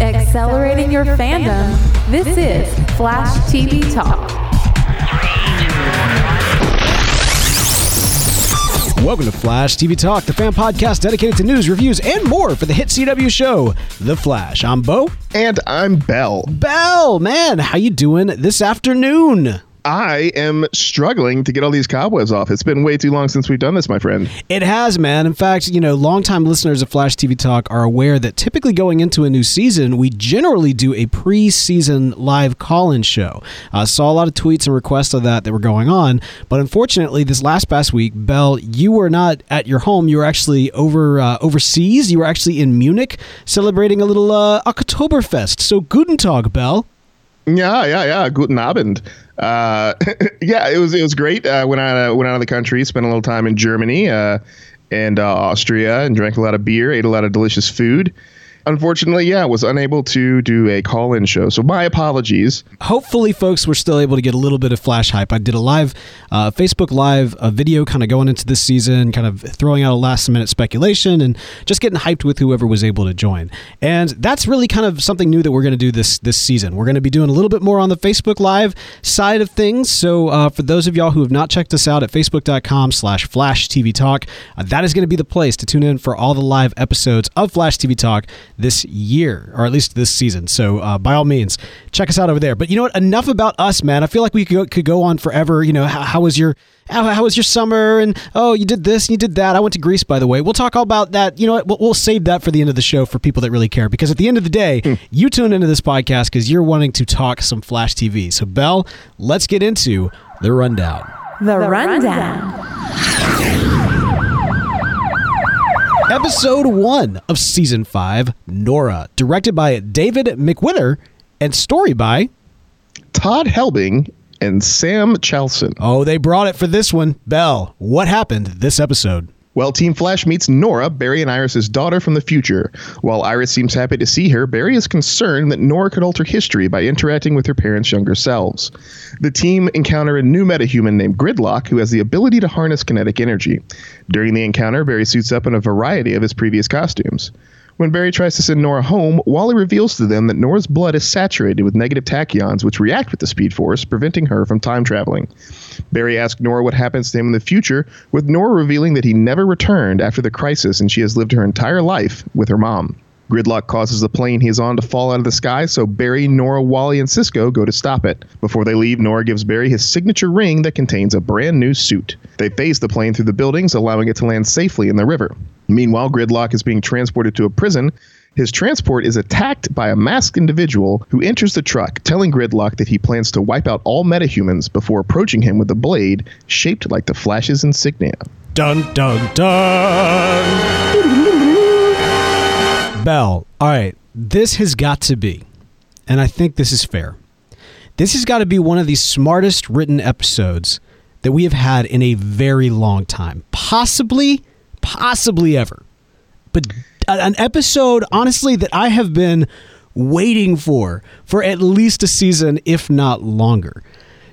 Accelerating your fandom. This is Flash TV Talk. Welcome to Flash TV Talk, the fan podcast dedicated to news, reviews, and more for the hit CW show, The Flash. I'm Bo. And I'm Bell. Bell, man, how you doing this afternoon? I am struggling to get all these cobwebs off. It's been way too long since we've done this, my friend. It has, man. In fact, you know, longtime listeners of Flash TV Talk are aware that typically going into a new season, we generally do a pre-season live call-in show. I uh, saw a lot of tweets and requests of that that were going on, but unfortunately, this last past week, Bell, you were not at your home. You were actually over uh, overseas. You were actually in Munich celebrating a little uh, Oktoberfest. So, guten Tag, Bell. Yeah, yeah, yeah. Guten Abend. Uh, yeah, it was it was great. Uh, went out went out of the country, spent a little time in Germany uh, and uh, Austria, and drank a lot of beer, ate a lot of delicious food unfortunately, yeah, was unable to do a call in show. So my apologies. Hopefully, folks were still able to get a little bit of flash hype. I did a live uh, Facebook Live a video kind of going into this season, kind of throwing out a last minute speculation and just getting hyped with whoever was able to join. And that's really kind of something new that we're going to do this this season. We're going to be doing a little bit more on the Facebook Live side of things. So uh, for those of y'all who have not checked us out at facebook.com slash flash TV talk, uh, that is going to be the place to tune in for all the live episodes of Flash TV Talk this year, or at least this season. So uh, by all means, check us out over there. But you know what? Enough about us, man. I feel like we could go, could go on forever. You know, how, how was your how, how, was your summer? And oh, you did this and you did that. I went to Greece, by the way. We'll talk all about that. You know what? We'll, we'll save that for the end of the show for people that really care. Because at the end of the day, hmm. you tune into this podcast because you're wanting to talk some Flash TV. So Bell, let's get into the rundown. The, the rundown. rundown. Episode 1 of Season 5, Nora, directed by David McWhirter and story by Todd Helbing and Sam Chalsen. Oh, they brought it for this one. Bell, what happened this episode? Well, Team Flash meets Nora, Barry and Iris's daughter from the future. While Iris seems happy to see her, Barry is concerned that Nora could alter history by interacting with her parents' younger selves. The team encounter a new metahuman named Gridlock who has the ability to harness kinetic energy. During the encounter, Barry suits up in a variety of his previous costumes. When Barry tries to send Nora home, Wally reveals to them that Nora's blood is saturated with negative tachyons, which react with the Speed Force, preventing her from time traveling. Barry asks Nora what happens to him in the future, with Nora revealing that he never returned after the crisis and she has lived her entire life with her mom. Gridlock causes the plane he is on to fall out of the sky, so Barry, Nora, Wally, and Cisco go to stop it. Before they leave, Nora gives Barry his signature ring that contains a brand new suit. They phase the plane through the buildings, allowing it to land safely in the river. Meanwhile, Gridlock is being transported to a prison. His transport is attacked by a masked individual who enters the truck, telling Gridlock that he plans to wipe out all metahumans before approaching him with a blade shaped like the Flash's insignia. Dun dun dun! Bell, all right, this has got to be, and I think this is fair. This has got to be one of the smartest written episodes that we have had in a very long time. Possibly, possibly ever. But an episode, honestly, that I have been waiting for for at least a season, if not longer.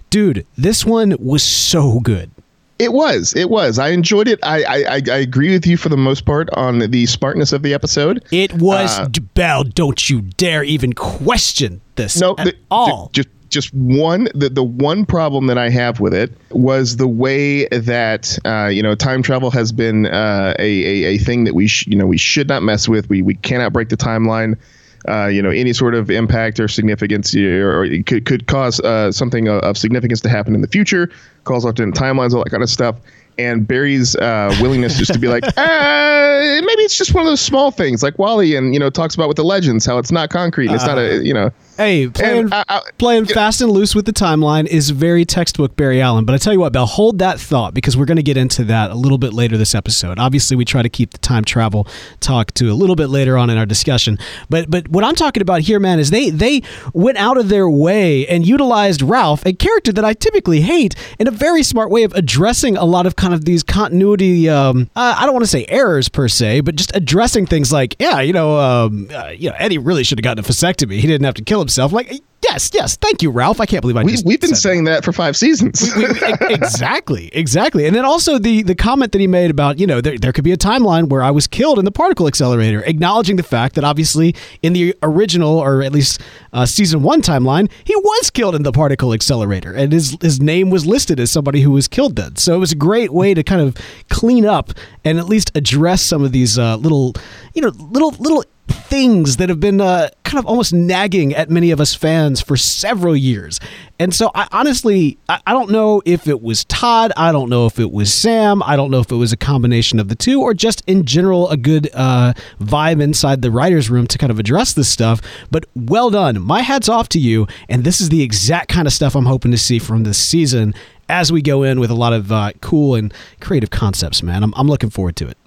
Dude, this one was so good. It was. It was. I enjoyed it. I, I I agree with you for the most part on the smartness of the episode. It was uh, Bell. Don't you dare even question this no, at all. Just just one the, the one problem that I have with it was the way that uh, you know time travel has been uh, a, a, a thing that we sh- you know we should not mess with. We we cannot break the timeline uh, you know any sort of impact or significance or it could, could cause uh, something of significance to happen in the future cause alternate timelines all that kind of stuff and Barry's uh, willingness just to be like, uh, maybe it's just one of those small things, like Wally, and you know, talks about with the legends how it's not concrete, and it's not a, uh, you know. Hey, playing, I, I, playing fast and loose with the timeline is very textbook Barry Allen. But I tell you what, Bell, hold that thought because we're going to get into that a little bit later this episode. Obviously, we try to keep the time travel talk to a little bit later on in our discussion. But but what I'm talking about here, man, is they they went out of their way and utilized Ralph, a character that I typically hate, in a very smart way of addressing a lot of kind of these continuity. Um, uh, I don't want to say errors per se, but just addressing things like, yeah, you know, um, uh, you know, Eddie really should have gotten a vasectomy. He didn't have to kill himself. Like, Yes, yes. Thank you, Ralph. I can't believe I We, just we've been said that. saying that for five seasons. exactly, exactly. And then also the the comment that he made about you know there, there could be a timeline where I was killed in the particle accelerator, acknowledging the fact that obviously in the original or at least uh, season one timeline he was killed in the particle accelerator, and his his name was listed as somebody who was killed then. So it was a great way to kind of clean up and at least address some of these uh, little you know little little things that have been uh, kind of almost nagging at many of us fans for several years. And so, I honestly, I, don't know if it was Todd. I don't know if it was Sam. I don't know if it was a combination of the two or just in general a good uh, vibe inside the writer's room to kind of address this stuff. But well done. My hat's off to you. And this is the exact kind of stuff I'm hoping to see from this season as we go in with a lot of uh, cool and creative concepts, man. I'm, I'm looking forward to it.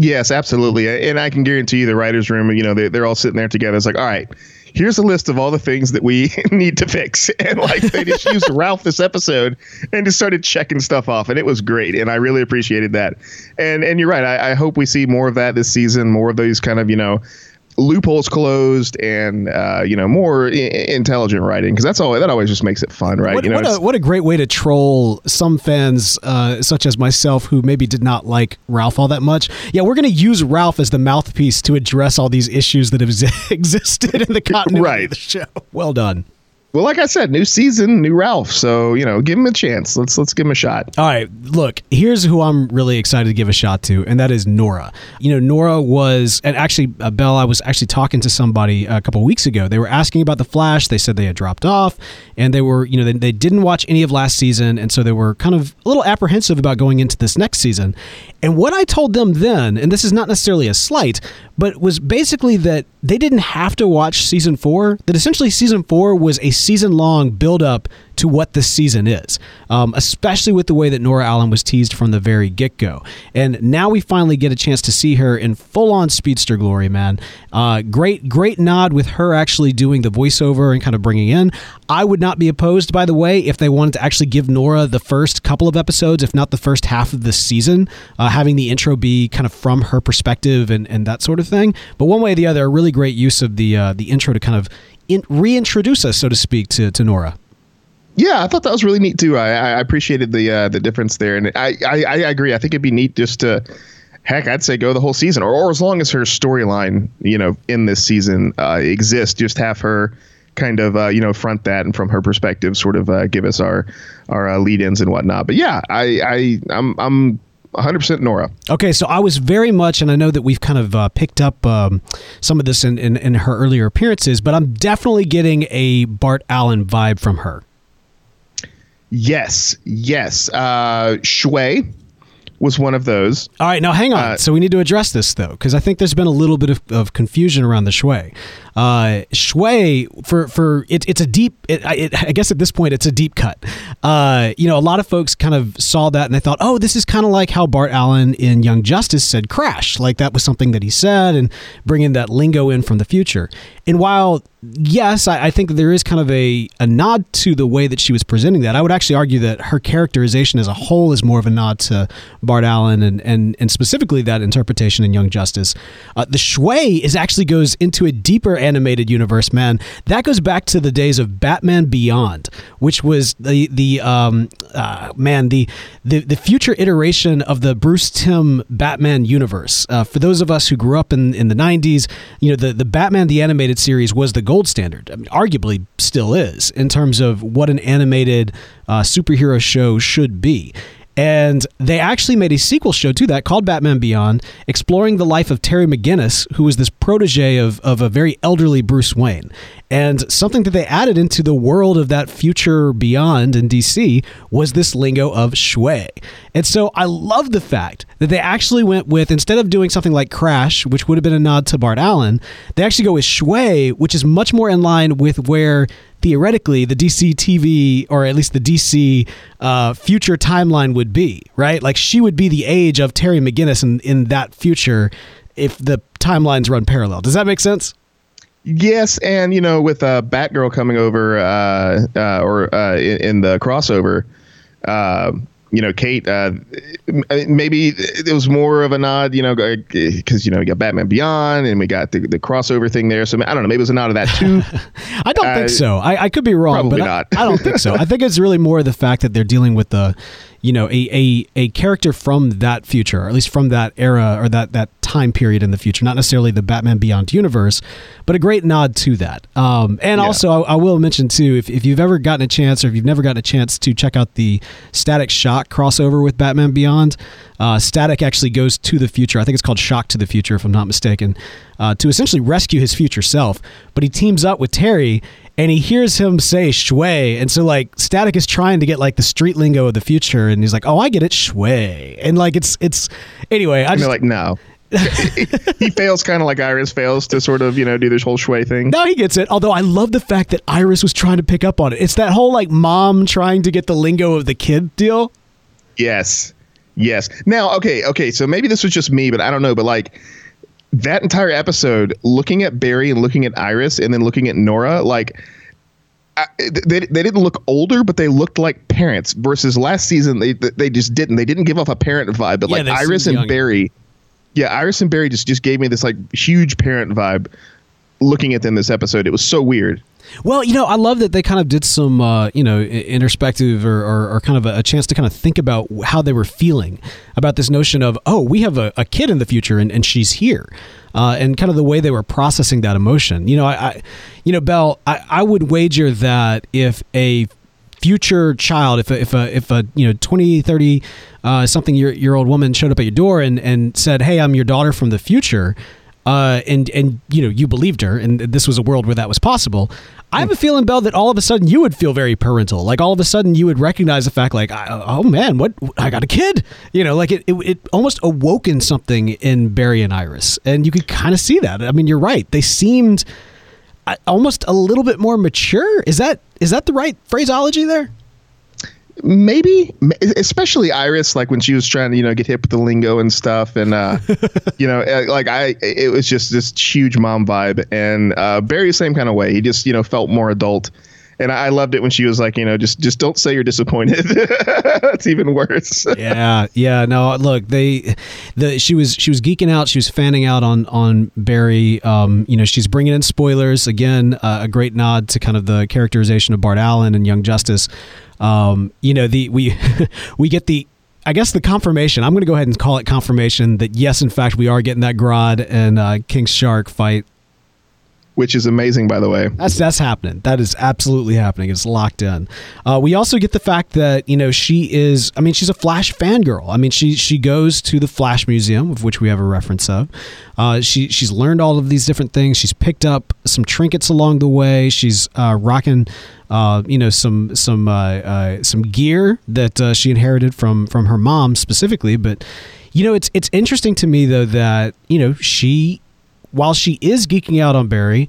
Yes, absolutely. And I can guarantee you the writers' room, you know, they, they're all sitting there together. It's like, all right, here's a list of all the things that we need to fix. And like they just used Ralph this episode and just started checking stuff off. And it was great. And I really appreciated that. And and you're right. I, I hope we see more of that this season, more of those kind of, you know, loopholes closed and uh, you know more I- intelligent writing because that's all that always just makes it fun right What, you know what, a, what a great way to troll some fans, uh, such as myself, who maybe did not like Ralph all that much. Yeah, we're going to use Ralph as the mouthpiece to address all these issues that have existed in the continuity Right. of the show. Well done. Well like i said new season new ralph so you know give him a chance let's let's give him a shot All right, look, here's who I'm really excited to give a shot to, and that is Nora. You know, Nora was, and actually, uh, Bell, I was actually talking to somebody a couple weeks ago. They were asking about The Flash. They said they had dropped off, and they were, you know, they, they didn't watch any of last season, and so they were kind of a little apprehensive about going into this next season. And what I told them then, and this is not necessarily a slight, but was basically that they didn't have to watch season four, that essentially season four was a season long build up to what this season is, um, especially with the way that Nora Allen was teased from the very get go. And now we finally get a chance to see her in full on speedster glory, man. Uh, great, great nod with her actually doing the voiceover and kind of bringing in. I would not be opposed, by the way, if they wanted to actually give Nora the first couple of episodes, if not the first half of the season, uh, having the intro be kind of from her perspective and, and that sort of thing. But one way or the other, a really great use of the uh, the intro to kind of in, reintroduce us, so to speak, to, to Nora. Yeah, I thought that was really neat too. I, I appreciated the uh, the difference there, and I, I I agree. I think it'd be neat just to, heck, I'd say go the whole season, or, or as long as her storyline, you know, in this season uh, exists, just have her kind of uh, you know front that and from her perspective, sort of uh, give us our our uh, lead ins and whatnot. But yeah, I I I'm I'm 100% Nora. Okay, so I was very much, and I know that we've kind of uh, picked up um, some of this in, in, in her earlier appearances, but I'm definitely getting a Bart Allen vibe from her. Yes, yes. Uh, Shway was one of those. All right, now hang on. Uh, so we need to address this though, because I think there's been a little bit of, of confusion around the Shway. Uh, Shway for for it, it's a deep. It, I- it, I guess at this point it's a deep cut. Uh, you know, a lot of folks kind of saw that and they thought, oh, this is kind of like how Bart Allen in Young Justice said "crash," like that was something that he said, and bringing that lingo in from the future. And while yes, I, I think there is kind of a, a nod to the way that she was presenting that. I would actually argue that her characterization as a whole is more of a nod to Bart Allen and and, and specifically that interpretation in Young Justice. Uh, the Shway is actually goes into a deeper animated universe, man. That goes back to the days of Batman Beyond, which was the the um uh, man the, the the future iteration of the Bruce Timm Batman universe. Uh, for those of us who grew up in in the '90s, you know the the Batman the animated series was the gold standard. I mean, arguably still is in terms of what an animated uh, superhero show should be. And they actually made a sequel show to that called Batman Beyond, exploring the life of Terry McGinnis, who was this protege of, of a very elderly Bruce Wayne. And something that they added into the world of that future beyond in DC was this lingo of Shway. And so I love the fact that they actually went with, instead of doing something like Crash, which would have been a nod to Bart Allen, they actually go with Shway, which is much more in line with where theoretically the DC TV or at least the DC uh, future timeline would be, right? Like she would be the age of Terry McGinnis in, in that future if the timelines run parallel. Does that make sense? Yes, and you know, with uh, Batgirl coming over, uh, uh, or uh, in, in the crossover, uh, you know, Kate, uh, maybe it was more of a nod, you know, because, you know, we got Batman Beyond and we got the, the crossover thing there. So I don't know. Maybe it was a nod of that too. I don't uh, think so. I, I, could be wrong, but I, I, don't think so. I think it's really more the fact that they're dealing with the you know a, a, a character from that future or at least from that era or that that time period in the future not necessarily the batman beyond universe but a great nod to that. Um, and yeah. also I, I, will mention too if, if you've ever gotten a chance or if you've never gotten a chance to check out the static shock crossover with batman beyond uh, static actually goes to the future. I think it's called shock to the future if i'm not mistaken uh, to essentially rescue his future self. But he teams up with terry and he hears him say shway. And so like static is trying to get like the street lingo of the future and he's like oh i get it shway. And like it's it's anyway i just like no he fails kind of like Iris fails to sort of, you know, do this whole shway thing. No, he gets it. Although I love the fact that Iris was trying to pick up on it. It's that whole like mom trying to get the lingo of the kid deal. Yes. Yes. Now, okay, okay, so maybe this was just me, but I don't know, but like that entire episode, looking at Barry and looking at Iris and then looking at Nora, like I, they, they didn't look older, but they looked like parents. Versus last season, they they just didn't. They didn't give off a parent vibe. But yeah, like Iris and Barry, yeah, Iris and Barry just just gave me this like huge parent vibe. Looking at them this episode, it was so weird. Well, you know, I love that they kind of did some, uh, you know, introspective or, or, or kind of a, chance to kind of think about how they were feeling about this notion of, oh, we have a, a kid in the future and, and she's here. Uh, and kind of the way they were processing that emotion. You know, I, I you know, Bell, I, I would wager that if a future child, if a, if a, if a you know, 20, 30, uh, something year, year old woman showed up at your door and, and said, hey, I'm your daughter from the future, uh, and and you know you believed her, and this was a world where that was possible. I have a feeling, Bell, that all of a sudden you would feel very parental. Like all of a sudden you would recognize the fact, like, oh man, what I got a kid. You know, like it, it, it almost awoken something in Barry and Iris, and you could kind of see that. I mean, you're right; they seemed almost a little bit more mature. Is that is that the right phraseology there? maybe especially iris like when she was trying to you know get hip with the lingo and stuff and uh you know eh, like i it was just this huge mom vibe and uh barry same kind of way he just you know felt more adult and I loved it when she was like, you know, just just don't say you're disappointed. That's even worse. yeah, yeah. No, look, they, the she was she was geeking out. She was fanning out on on Barry. Um, you know, she's bringing in spoilers again. Uh, a great nod to kind of the characterization of Bart Allen and Young Justice. Um, you know, the we we get the I guess the confirmation. I'm going to go ahead and call it confirmation that yes, in fact, we are getting that Grodd and uh, King Shark fight which is amazing, by the way. That's that's happening. That is absolutely happening. It's locked in. Uh, we also get the fact that you know she is. I mean, she's a Flash fangirl. I mean, she she goes to the Flash Museum, of which we have a reference of. Uh, she she's learned all of these different things. She's picked up some trinkets along the way. She's uh, rocking. Uh, you know some some uh, uh, some gear that she inherited from from her mom specifically, but you know it's it's interesting to me though that you know she while she is geeking out on Barry,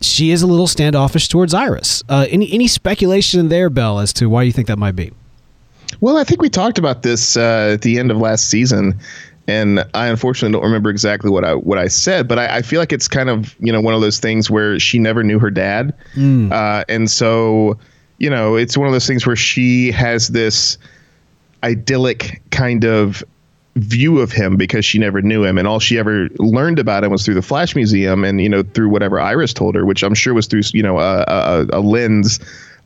she is a little standoffish towards Iris. Uh, any any speculation there, Bell, as to why you think that might be? Well, I think we talked about this uh, at the end of last season, and I unfortunately don't remember exactly what I what I said, but I, I feel like it's kind of you know one of those things where she never knew her dad, mm. uh, and so you know it's one of those things where she has this idyllic kind of view of him because she never knew him. And all she ever learned about him was through the flash museum and you know through whatever iris told her which i'm sure was through you know a, a, a lens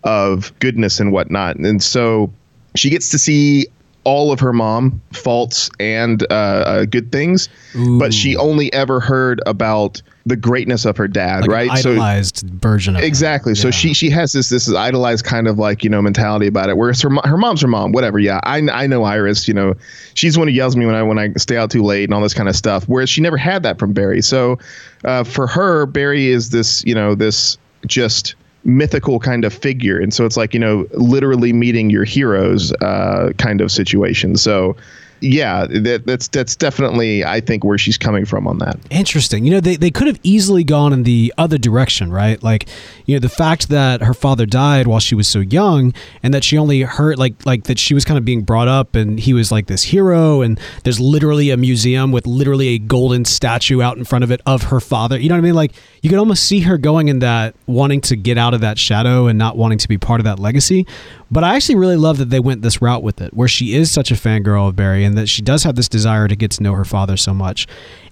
of goodness and whatnot. And so she gets to see all of her mom faults and uh, uh, good things, Ooh. but she only ever heard about the greatness of her dad, like right? idolized so, version of exactly. Her. So she she has this this idolized kind of like you know mentality about it. Whereas her her mom's her mom, whatever. Yeah, I I know Iris. You know, she's the one who yells at me when I when I stay out too late and all this kind of stuff. Whereas she never had that from Barry. So uh, for her, Barry is this you know this just mythical kind of figure. And so it's like you know literally meeting your heroes uh, kind of situation. So yeah, that, that's that's definitely I think where she's coming from on that. Interesting. You know, they, they could have easily gone in the other direction, right? Like, you know, the fact that her father died while she was so young, and that she only heard like like that she was kind of being brought up, and he was like this hero, and there's literally a museum with literally a golden statue out in front of it of her father. You know what I mean? Like, you could almost see her going in that wanting to get out of that shadow and not wanting to be part of that legacy. But I actually really love that they went this route with it, where she is such a fangirl of Barry and that she does have this desire to get to know her father so much.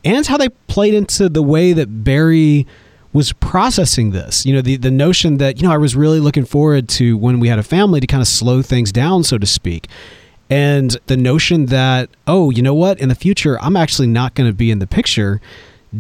And how they played into the way that Barry was processing this. You know, the, the notion that, you know, I was really looking forward to when we had a family to kind of slow things down, so to speak. And the notion that, oh, you know what, in the future, I'm actually not going to be in the picture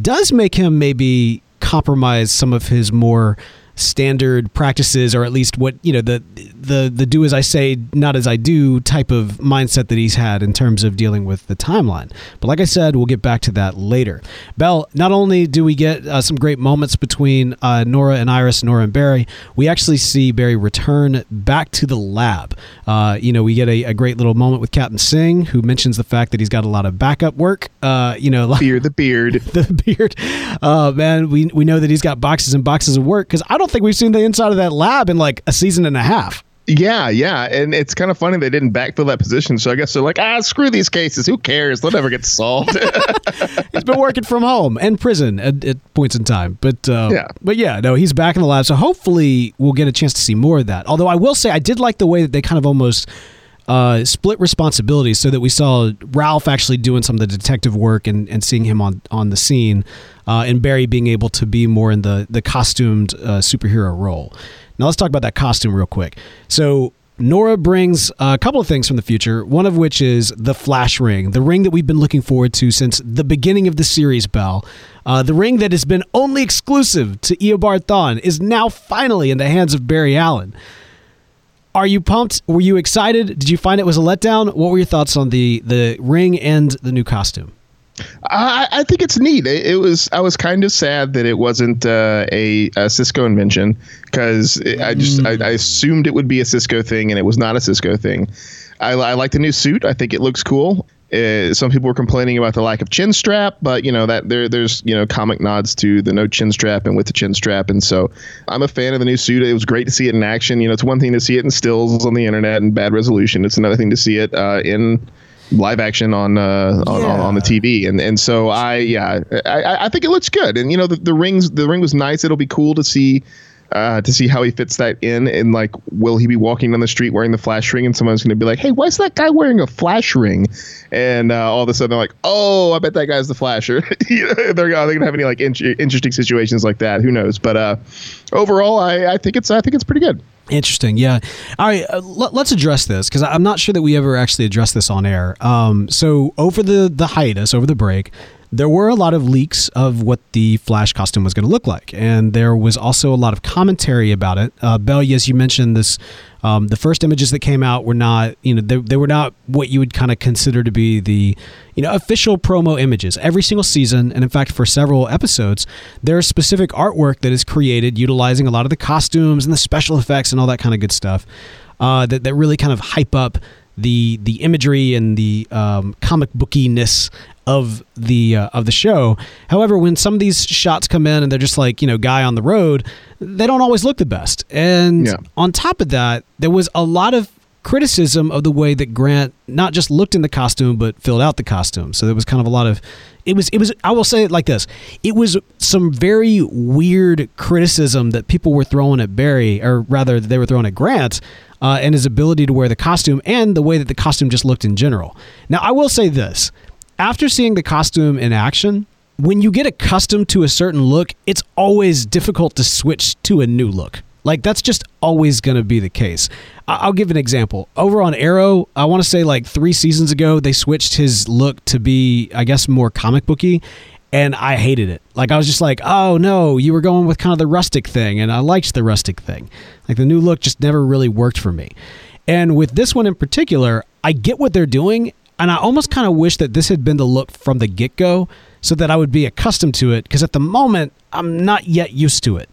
does make him maybe compromise some of his more standard practices or at least what you know the the the do as I say not as I do type of mindset that he's had in terms of dealing with the timeline. But like I said we'll get back to that later. Bell not only do we get uh, some great moments between uh, Nora and Iris Nora and Barry we actually see Barry return back to the lab. Uh, you know we get a, a, great little moment with Captain Singh who mentions the fact that he's got a lot of backup work. Uh, you know beard the beard. The beard. Uh, man we, we know that he's got boxes and boxes of work because I don't don't think we've seen the inside of that lab in like a season and a half. Yeah, yeah, and it's kind of funny they didn't backfill that position. So I guess they're like, ah, screw these cases. Who cares? They'll never get solved. he's been working from home and prison at, at points in time, but uh, yeah, but yeah, no, he's back in the lab. So hopefully we'll get a chance to see more of that. Although I will say I did like the way that they kind of almost uh, split responsibilities so that we saw Ralph actually doing some of the detective work and, and seeing him on, on the scene, uh, and Barry being able to be more in the, the costumed uh, superhero role. Now, let's talk about that costume real quick. So, Nora brings a couple of things from the future, one of which is the Flash ring, the ring that we've been looking forward to since the beginning of the series, Bell. Uh, the ring that has been only exclusive to Eobard Thawne is now finally in the hands of Barry Allen. Are you pumped? Were you excited? Did you find it was a letdown? What were your thoughts on the the ring and the new costume? I, I think it's neat. It, it, was. I was kind of sad that it wasn't uh, a, a, Cisco invention because I just mm. I, I, assumed it would be a Cisco thing, and it was not a Cisco thing. I, I like the new suit. I think it looks cool. Uh, some people were complaining about the lack of chin strap, but you know that there there's you know comic nods to the no chin strap and with the chin strap, and so I'm a fan of the new suit. It was great to see it in action. You know, it's one thing to see it in stills on the internet and bad resolution. It's another thing to see it uh, in live action on, uh, on, yeah. on, on the TV, and and so I yeah I, I think it looks good, and you know the, the rings the ring was nice. It'll be cool to see uh, to see how he fits that in. And like, will he be walking down the street wearing the flash ring, and someone's going to be like, "Hey, why is that guy wearing a flash ring?" And uh, all of a sudden, they're like, "Oh, I bet that guy's the Flasher." they're, they're going to have any like in- interesting situations like that. Who knows? But uh, overall, I, I think it's I think it's pretty good. Interesting. Yeah. All right. Uh, l- let's address this because I'm not sure that we ever actually addressed this on air. Um, so over the the hiatus, over the break, there were a lot of leaks of what the Flash costume was going to look like, and there was also a lot of commentary about it. Uh, Bell, as you mentioned, this um, the first images that came out were not, you know, they, they were not what you would kind of consider to be the, you know, official promo images. Every single season, and in fact for several episodes, there is specific artwork that is created utilizing a lot of the costumes and the special effects and all that kind of good stuff uh, that that really kind of hype up the the imagery and the um, comic bookiness of the uh, of the show. However, when some of these shots come in and they're just like you know guy on the road, they don't always look the best. And yeah. on top of that, there was a lot of criticism of the way that Grant not just looked in the costume but filled out the costume. So there was kind of a lot of it was it was I will say it like this. It was some very weird criticism that people were throwing at Barry or rather they were throwing at Grant uh, and his ability to wear the costume and the way that the costume just looked in general. Now, I will say this after seeing the costume in action, when you get accustomed to a certain look, it's always difficult to switch to a new look. Like that's just always going to be the case. I'll give an example. Over on Arrow, I want to say like three seasons ago, they switched his look to be, I guess, more comic booky, and I hated it. Like I was just like, oh no, you were going with kind of the rustic thing, and I liked the rustic thing. Like the new look just never really worked for me. And with this one in particular, I get what they're doing, and I almost kind of wish that this had been the look from the get go, so that I would be accustomed to it. Because at the moment, I'm not yet used to it.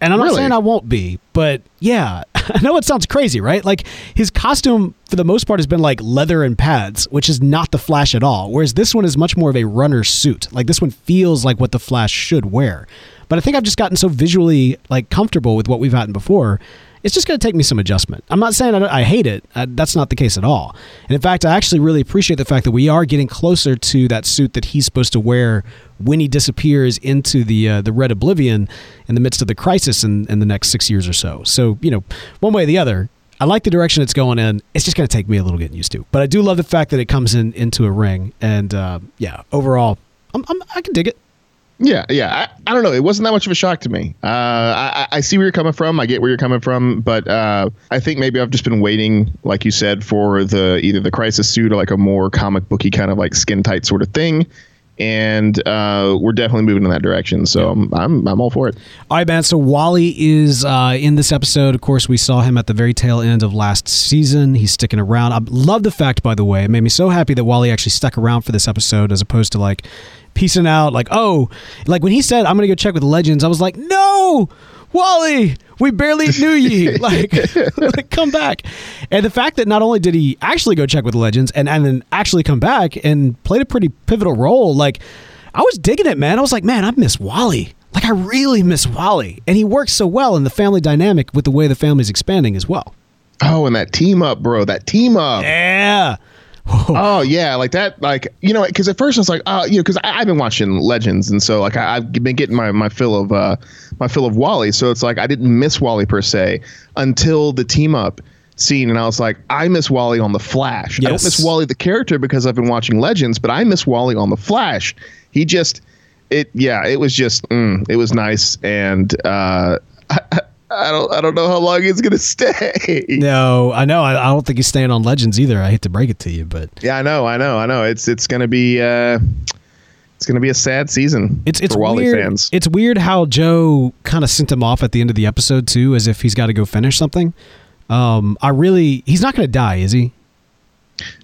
And I'm not saying I won't be, but yeah, I know it sounds crazy, right? Like his costume for the most part has been like leather and pads, which is not the Flash at all. Whereas this one is much more of a runner suit. Like this one feels like what the Flash should wear. But I think I've just gotten so visually like comfortable with what we've gotten before it's just going to take me some adjustment. I'm not saying I, I hate it. I, that's not the case at all. And in fact, I actually really appreciate the fact that we are getting closer to that suit that he's supposed to wear when he disappears into the uh, the red oblivion in the midst of the crisis in, in the next six years or so. So you know, one way or the other, I like the direction it's going in. It's just going to take me a little getting used to. But I do love the fact that it comes in into a ring, and uh, yeah, overall, I'm, I'm, I can dig it. Yeah, yeah. I, I don't know. It wasn't that much of a shock to me. Uh, I, I see where you're coming from. I get where you're coming from, but uh, I think maybe I've just been waiting, like you said, for the either the crisis suit or like a more comic booky kind of like skin tight sort of thing. And uh, we're definitely moving in that direction. So I'm, I'm I'm all for it. All right, man. So Wally is uh, in this episode. Of course, we saw him at the very tail end of last season. He's sticking around. I love the fact, by the way, it made me so happy that Wally actually stuck around for this episode as opposed to like piecing out. Like, oh, like when he said, "I'm gonna go check with legends," I was like, no. Wally, we barely knew ye. like, like, come back. And the fact that not only did he actually go check with legends and, and then actually come back and played a pretty pivotal role, like, I was digging it, man. I was like, man, I miss Wally. Like, I really miss Wally. And he works so well in the family dynamic with the way the family's expanding as well. Oh, and that team up, bro. That team up. Yeah. oh yeah, like that, like you know, because at first I was like, uh, you know, because I've been watching Legends, and so like I, have been getting my my fill of uh my fill of Wally, so it's like I didn't miss Wally per se until the team up scene, and I was like, I miss Wally on the Flash. Yes. I don't miss Wally the character because I've been watching Legends, but I miss Wally on the Flash. He just, it, yeah, it was just, mm, it was nice, and uh. I don't I don't know how long he's gonna stay. No, I know. I, I, don't think he's staying on Legends either. I hate to break it to you, but yeah, I know, I know, I know. It's it's gonna be uh, it's gonna be a sad season. It's it's for Wally weird. fans. It's weird how Joe kind of sent him off at the end of the episode too, as if he's got to go finish something. Um, I really he's not gonna die, is he?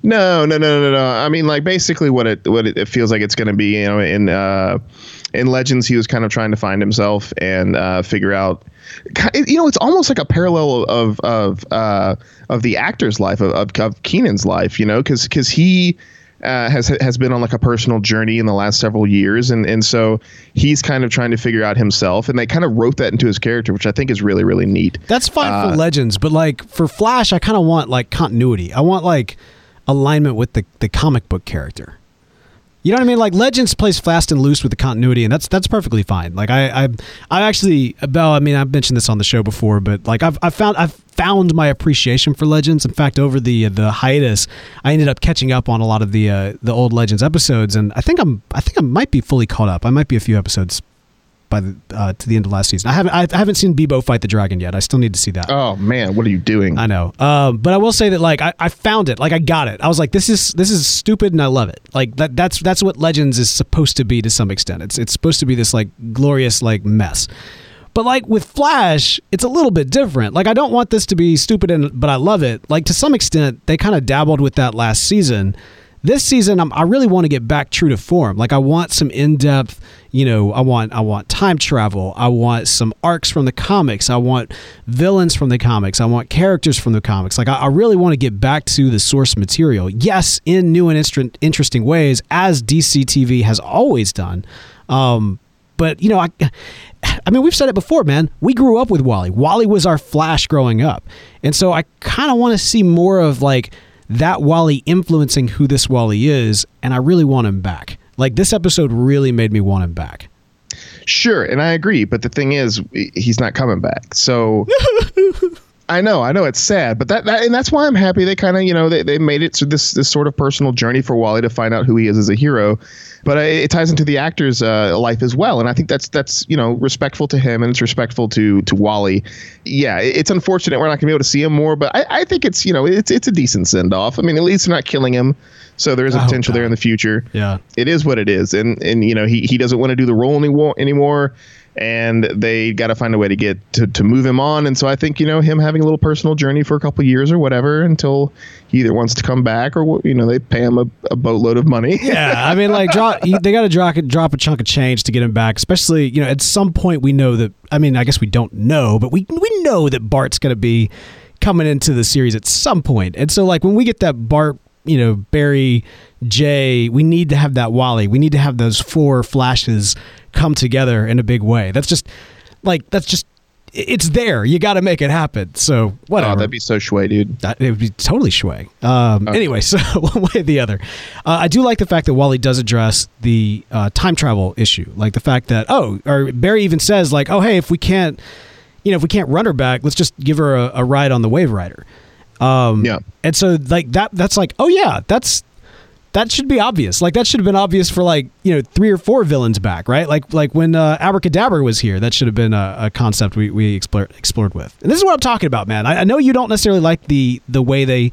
No, no, no, no, no. I mean, like basically what it what it, feels like it's going to be. You know, in uh, in Legends, he was kind of trying to find himself and uh, figure out. You know, it's almost like a parallel of of uh, of the actor's life of of, of Keiynan's life. You know, because because he. Uh, has has been on like a personal journey in the last several years, and and so he's kind of trying to figure out himself, and they kind of wrote that into his character, which I think is really really neat. That's fine uh, for Legends, but like for Flash, I kind of want like continuity. I want like alignment with the, the comic book character. You know what I mean? Like Legends plays fast and loose with the continuity, and that's that's perfectly fine. Like I I I actually Bell. I mean, I've mentioned this on the show before, but like I've I found I've found my appreciation for Legends. In fact, over the the hiatus, I ended up catching up on a lot of the uh, the old Legends episodes, and I think I'm I think I might be fully caught up. I might be a few episodes by the uh, to the end of last season. I haven't I haven't seen Beebo fight the dragon yet. I still need to see that. Oh man, what are you doing? I know, um, but I will say that like I, I found it, like I got it. I was like, this is this is stupid, and I love it. Like that that's that's what Legends is supposed to be to some extent. It's it's supposed to be this like glorious like mess. But like with Flash, it's a little bit different. Like I don't want this to be stupid, and but I love it. Like to some extent, they kind of dabbled with that last season this season I'm, i really want to get back true to form like i want some in-depth you know i want i want time travel i want some arcs from the comics i want villains from the comics i want characters from the comics like i, I really want to get back to the source material yes in new and interesting ways as dc tv has always done um, but you know i I mean, we've said it before, man. We grew up with Wally. Wally was our Flash growing up. And so I kind of want to see more of like that Wally influencing who this Wally is, and I really want him back. Like this episode really made me want him back. Sure, and I agree, but the thing is, he's not coming back. So I know, I know it's sad, but that, that and that's why I'm happy they kind of you know they, they made it to this this sort of personal journey for Wally to find out who he is as a hero, but it ties into the actor's uh, life as well, and I think that's that's you know respectful to him and it's respectful to to Wally. Yeah, it's unfortunate we're not gonna be able to see him more, but I, I think it's you know it's it's a decent send off. I mean, at least they're not killing him. So there is a potential there in the future. Yeah, it is what it is, and and you know he he doesn't want to do the role anymore anymore and they got to find a way to get to, to move him on. And so I think you know him having a little personal journey for a couple years or whatever until he either wants to come back or you know they pay him a, a boatload of money. yeah, I mean like drop they got to drop drop a chunk of change to get him back. Especially you know at some point we know that I mean I guess we don't know, but we we know that Bart's going to be coming into the series at some point. And so like when we get that Bart you know Barry Jay, we need to have that Wally. We need to have those four flashes come together in a big way. That's just like that's just it's there. You got to make it happen. So whatever. Oh, that'd be so shway, dude. That, it would be totally shway. Um, okay. Anyway, so one way or the other, uh, I do like the fact that Wally does address the uh, time travel issue, like the fact that oh, or Barry even says like, oh hey, if we can't, you know, if we can't run her back, let's just give her a, a ride on the Wave Rider. Um, Yeah. And so like that that's like oh yeah that's that should be obvious. Like that should have been obvious for like you know three or four villains back, right? Like like when uh, Abracadabra was here, that should have been a, a concept we we explored explored with. And this is what I'm talking about, man. I, I know you don't necessarily like the the way they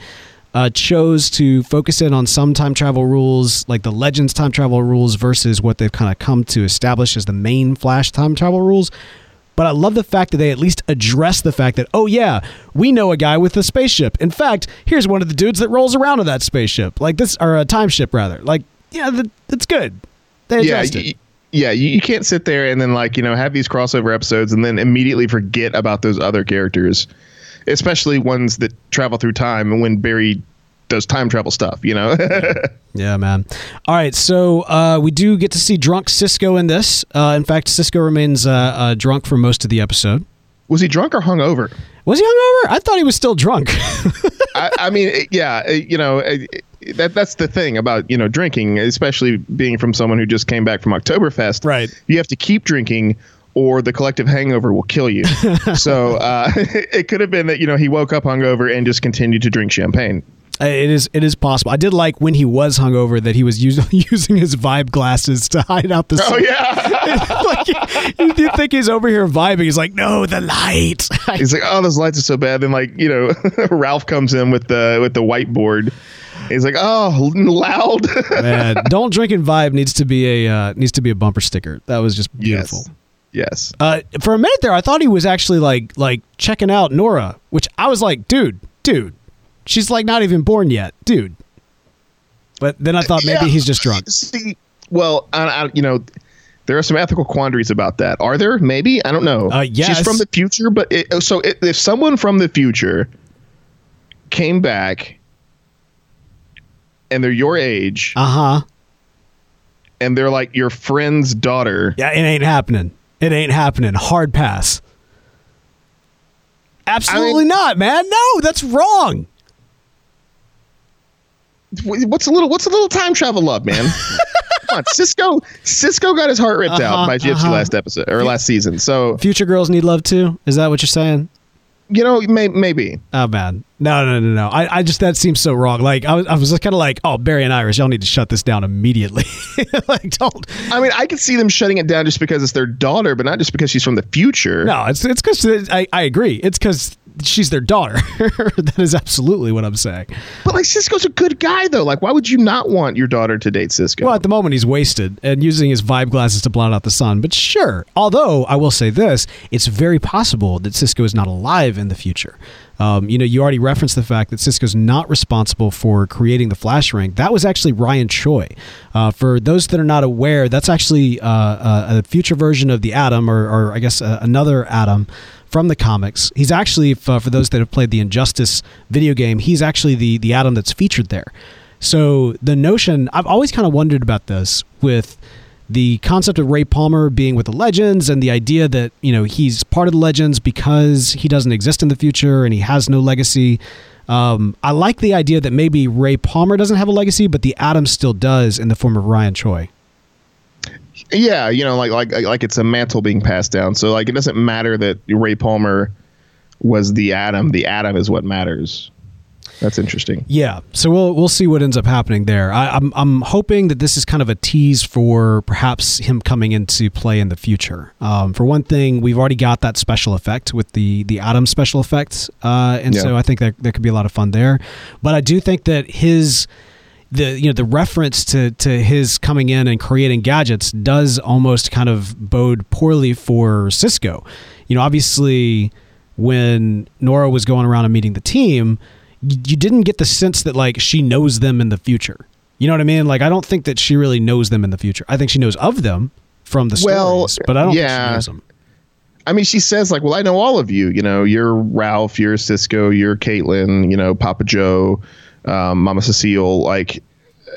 uh, chose to focus in on some time travel rules, like the Legends time travel rules, versus what they've kind of come to establish as the main Flash time travel rules. But I love the fact that they at least address the fact that, oh, yeah, we know a guy with a spaceship. In fact, here's one of the dudes that rolls around in that spaceship. Like this, or a time ship, rather. Like, yeah, that, that's good. They yeah, addressed y- it. yeah. You, you can't sit there and then like you know have these crossover episodes and then immediately forget about those other characters, especially ones that travel through time and when Barry does time travel stuff. You know. Yeah, man. All right, so uh, we do get to see drunk Cisco in this. Uh, in fact, Cisco remains uh, uh, drunk for most of the episode. Was he drunk or hungover? Was he hungover? I thought he was still drunk. I, I mean, yeah, uh, you know, uh, that that's the thing about you know drinking, especially being from someone who just came back from Oktoberfest. Right. You have to keep drinking, or the collective hangover will kill you. so uh, it could have been that you know he woke up hungover and just continued to drink champagne. Uh, It is. It is possible. I did like when he was hungover that he was using using his vibe glasses to hide out the. Oh yeah. like, you, you think he's over here vibing? He's like, no, the light. He's like, oh, those lights are so bad. Then like you know, Ralph comes in with the with the whiteboard. He's like, oh, loud. Man, don't drink and vibe needs to be a uh, needs to be a bumper sticker. That was just beautiful. Yes. Yes. Uh, for a minute there, I thought he was actually like like checking out Nora, which I was like, dude, dude, she's like not even born yet, dude. But then I thought maybe Yeah. he's just drunk. See, well, I, I, you know, there are some ethical quandaries about that. Are there? Maybe I don't know. Uh, yes. She's from the future, but it, so it, if someone from the future came back and they're your age Uh huh. and they're like your friend's daughter, Yeah, it ain't happening. It ain't happening. Hard pass. Absolutely not, man. No, that's wrong. Wh- what's a little what's a little time travel love, man? Come on, Cisco. Cisco got his heart ripped Uh-huh, out by Gypsy uh-huh. last episode or last season. So Future girls need love too. Is that what you're saying? you know, may, maybe. Oh man, no, no, no, no. I, I just that seems so wrong. Like I was, I was kind of like, oh, Barry and Iris, y'all need to shut this down immediately. like, don't. I mean, I could see them shutting it down just because it's their daughter, but not just because she's from the future. No, it's it's because I, I agree. It's because she's their daughter. that is absolutely what I'm saying. But like Cisco's a good guy though. Like, why would you not want your daughter to date Cisco? Well, at the moment he's wasted and using his vibe glasses to blot out the sun. But sure. Although I will say this, it's very possible that Cisco is not alive in the future. Um, you know, you already referenced the fact that Cisco's not responsible for creating the flash ring. That was actually Ryan Choi. Uh, for those that are not aware, that's actually uh, a, a future version of the Atom, or, or I guess uh, another Atom from the comics. He's actually, f- uh, for those that have played the Injustice video game, he's actually the the Atom that's featured there. So the notion, I've always kind of wondered about this with the concept of Ray Palmer being with the Legends and the idea that, you know, he's part of the Legends because he doesn't exist in the future and he has no legacy. Um, I like the idea that maybe Ray Palmer doesn't have a legacy, but the Atom still does in the form of Ryan Choi. Yeah, you know, like like like it's a mantle being passed down. So like, it doesn't matter that Ray Palmer was the atom. The atom is what matters. That's interesting. Yeah, so we'll we'll see what ends up happening there. I, I'm I'm hoping that this is kind of a tease for perhaps him coming into play in the future. Um, for one thing, we've already got that special effect with the the Atom special effects, uh, and Yeah. so I think that there could be a lot of fun there. But I do think that his the you know the reference to to his coming in and creating gadgets does almost kind of bode poorly for Cisco. You know, obviously when Nora was going around and meeting the team, you, didn't get the sense that like she knows them in the future. You know what I mean? Like I don't think that she really knows them in the future. I think she knows of them from the Well, stories, but I don't think yeah. she knows them. I mean, she says like, "Well, I know all of you. You know, you're Ralph, you're Cisco, you're Caitlin. You know, Papa Joe, um, Mama Cecile. Like, uh,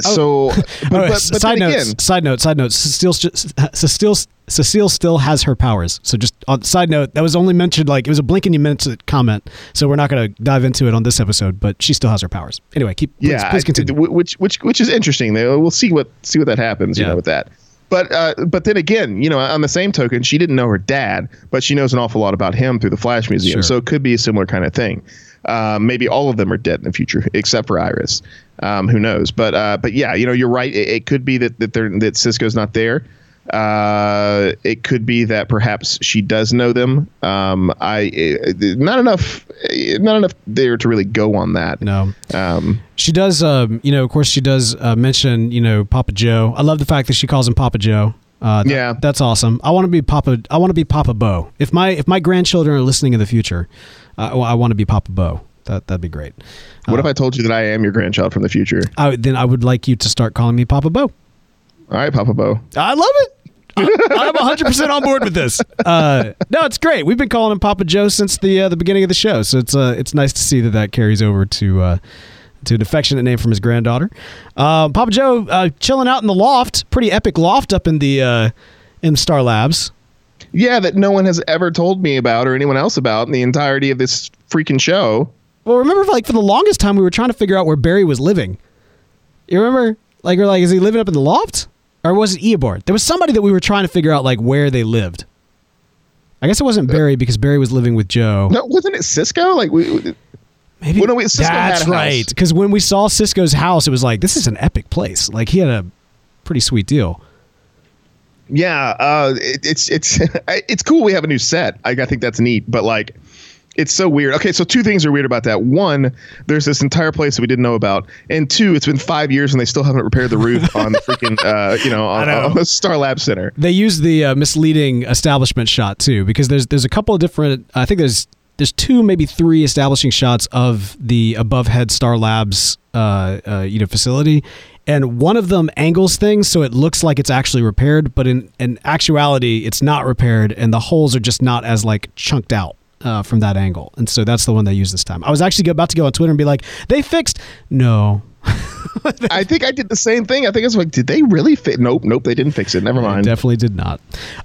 so. But, Oh, but, s- but side note, again, side note, side note. Cecile, Cecile, Cecile still has her powers. So just on side note, that was only mentioned like it was a blink and you it comment. So we're not going to dive into it on this episode, but she still has her powers. Anyway, keep please, yeah, please continue. Which which which is interesting. We'll see what see what that happens. You know, with that. But uh, but then again, you know, on the same token, she didn't know her dad, but she knows an awful lot about him through the Flash Museum. Sure. So it could be a similar kind of thing. Um, maybe all of them are dead in the future, except for Iris. Um, who knows? But uh, but yeah, you know, you're right. It, it could be that that, they're, that Cisco's not there. Uh, it could be that perhaps she does know them. Um, I not enough, not enough there to really go on that. No. Um, She does, um, you know, of course, she does uh, mention, you know, Papa Joe. I love the fact that she calls him Papa Joe. Uh, that- Yeah. that's awesome. I want to be Papa. I want to be Papa Bo. If my if my grandchildren are listening in the future, uh, I want to be Papa Bo. That that'd be great. what if I told you that I am your grandchild from the future? I, then I would like you to start calling me Papa Bo. All right, Papa Bo. I love it. I'm 100 percent on board with this. Uh, no, it's great. We've been calling him Papa Joe since the uh, the beginning of the show, so it's uh, it's nice to see that that carries over to uh, to an affectionate name from his granddaughter. Uh, Papa Joe uh, chilling out in the loft, pretty epic loft up in the uh, in Star Labs. Yeah, that no one has ever told me about or anyone else about in the entirety of this freaking show. Well, remember, like for the longest time, we were trying to figure out where Barry was living. You remember? Like, we're like, is he living up in the loft, or was it Eobard? There was somebody that we were trying to figure out like where they lived. I guess it wasn't uh, Barry because Barry was living with Joe. No, wasn't it Cisco? Like we, we- Maybe Well, no, wait, that's right. Because when we saw Cisco's house, it was like this is an epic place. Like he had a pretty sweet deal. Yeah, uh, it, it's it's it's cool. We have a new set. I, I think that's neat. But like, it's so weird. Okay, so two things are weird about that. One, there's this entire place that we didn't know about, and two, it's been five years and they still haven't repaired the roof on the freaking uh, you know on, know. on the Star Lab Center. They use the uh, misleading establishment shot too, because there's there's a couple of different. I think there's there's two, maybe three establishing shots of the above head Star Labs, uh, uh, you know, facility, and one of them angles things so it looks like it's actually repaired, but in in actuality, it's not repaired, and the holes are just not as like chunked out. Uh, from that angle, and so that's the one they used this time. I was actually about to go on Twitter and be like, "They fixed." No, I think I did the same thing. I think it's like, did they really fit? Nope, nope, they didn't fix it. Never mind. Definitely did not.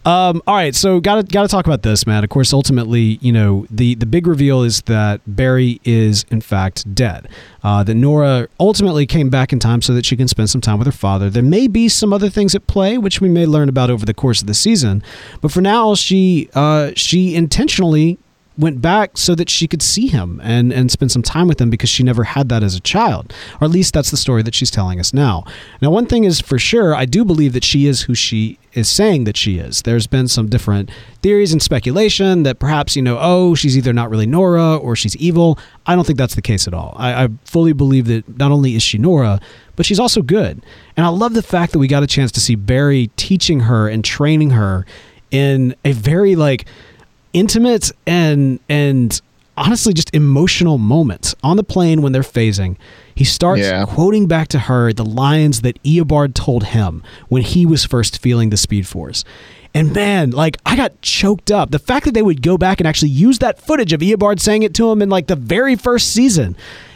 Um, all right, so got to got to talk about this, man. Of course, ultimately, you know, the the big reveal is that Barry is in fact dead. Uh, that Nora ultimately came back in time so that she can spend some time with her father. There may be some other things at play, which we may learn about over the course of the season. But for now, she uh, she intentionally went back so that she could see him and and spend some time with him because she never had that as a child. Or at least that's the story that she's telling us now. Now one thing is for sure i do believe that she is who she is saying that she is. There's been some different theories and speculation that perhaps you know oh she's either not really nora or she's evil. I don't think that's the case at all. I, I fully believe that not only is she nora but she's also good. And i love the fact that we got a chance to see barry teaching her and training her in a very like intimate and and honestly just emotional moment on the plane when they're phasing. He starts Yeah. quoting back to her the lines that Eobard told him when he was first feeling the Speed Force. And man, like I got choked up. The fact that they would go back and actually use that footage of Eobard saying it to him in like the very first season,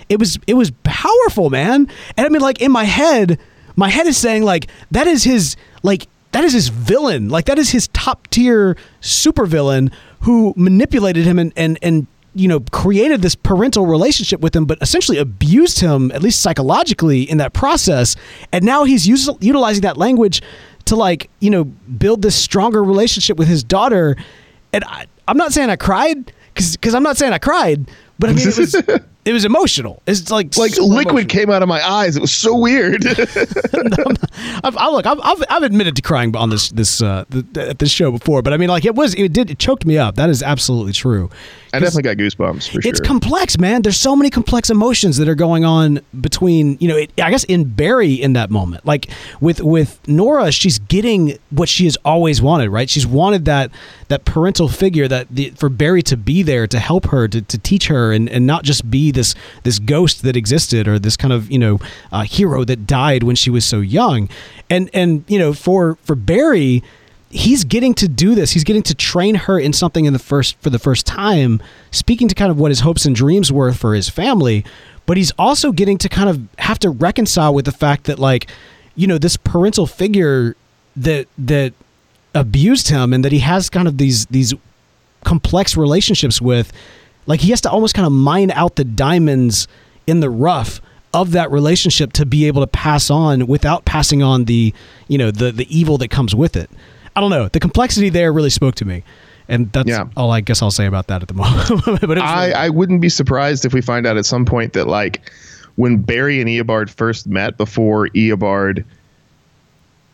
it was it was powerful, man. And I mean, like in my head, my head is saying like that is his like that is his villain. Like that is his top tier supervillain who manipulated him and and and you know created this parental relationship with him, but essentially abused him at least psychologically in that process. And now he's us- utilizing that language to like you know build this stronger relationship with his daughter. And I, I'm not saying I cried because I'm not saying I cried, but I mean it was it was emotional. It's like like liquid emotional. came out of my eyes. It was so weird. I've, I look, I've, I've, I've admitted to crying on this this uh, th- at this show before, but I mean, like it was, it did, it choked me up. That is absolutely true. I definitely got goosebumps for sure. It's complex, man. There's so many complex emotions that are going on between, you know, it, I guess in Barry in that moment. Like with with Nora, she's getting what she has always wanted, right? She's wanted that that parental figure that the, for Barry to be there to help her, to, to teach her, and, and not just be this this ghost that existed or this kind of you know uh, hero that died when she was so young. And and you know for for Barry he's getting to do this. He's getting to train her in something in the first for the first time, speaking to kind of what his hopes and dreams were for his family, but he's also getting to kind of have to reconcile with the fact that like, you know, this parental figure that that abused him and that he has kind of these these complex relationships with like he has to almost kind of mine out the diamonds in the rough of that relationship to be able to pass on without passing on the you know the the evil that comes with it i don't know the complexity there really spoke to me And that's Yeah. all I guess I'll say about that at the moment. but I, really- I wouldn't be surprised if we find out at some point that like when Barry and Eobard first met before Eobard,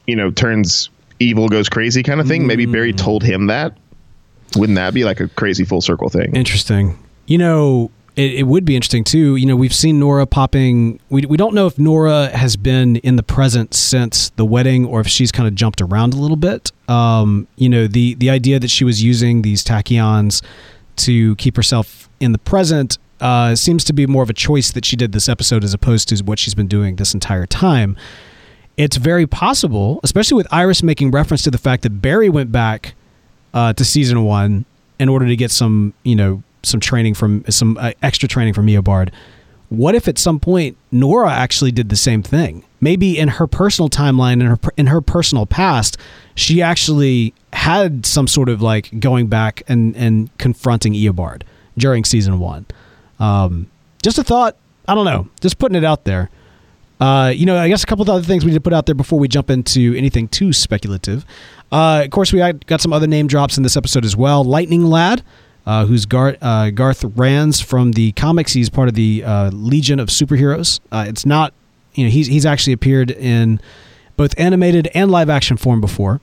you know, turns evil, goes crazy kind of thing. Maybe Barry mm. told him that. Wouldn't that be like a crazy full circle thing? Interesting. You know, it, it would be interesting too. You know, we've seen Nora popping. We, we don't know if Nora has been in the present since the wedding or if she's kind of jumped around a little bit. Um, you know, the, the idea that she was using these tachyons to keep herself in the present uh, seems to be more of a choice that she did this episode as opposed to what she's been doing this entire time. It's very possible, especially with Iris making reference to the fact that Barry went back uh, to season one in order to get some, you know, some training from some uh, extra training from Eobard. What if at some point Nora actually did the same thing? Maybe in her personal timeline in her in her personal past, she actually had some sort of like going back and and confronting Eobard during season one. Um, just a thought. I don't know. Just putting it out there. Uh, you know, I guess a couple of other things we need to put out there before we jump into anything too speculative. Uh, of course, we got some other name drops in this episode as well. Lightning Lad, uh, who's Gar- uh, Garth Ranzz from the comics. He's part of the uh, Legion of Superheroes. Uh, it's not, you know, he's he's actually appeared in both animated and live action form before.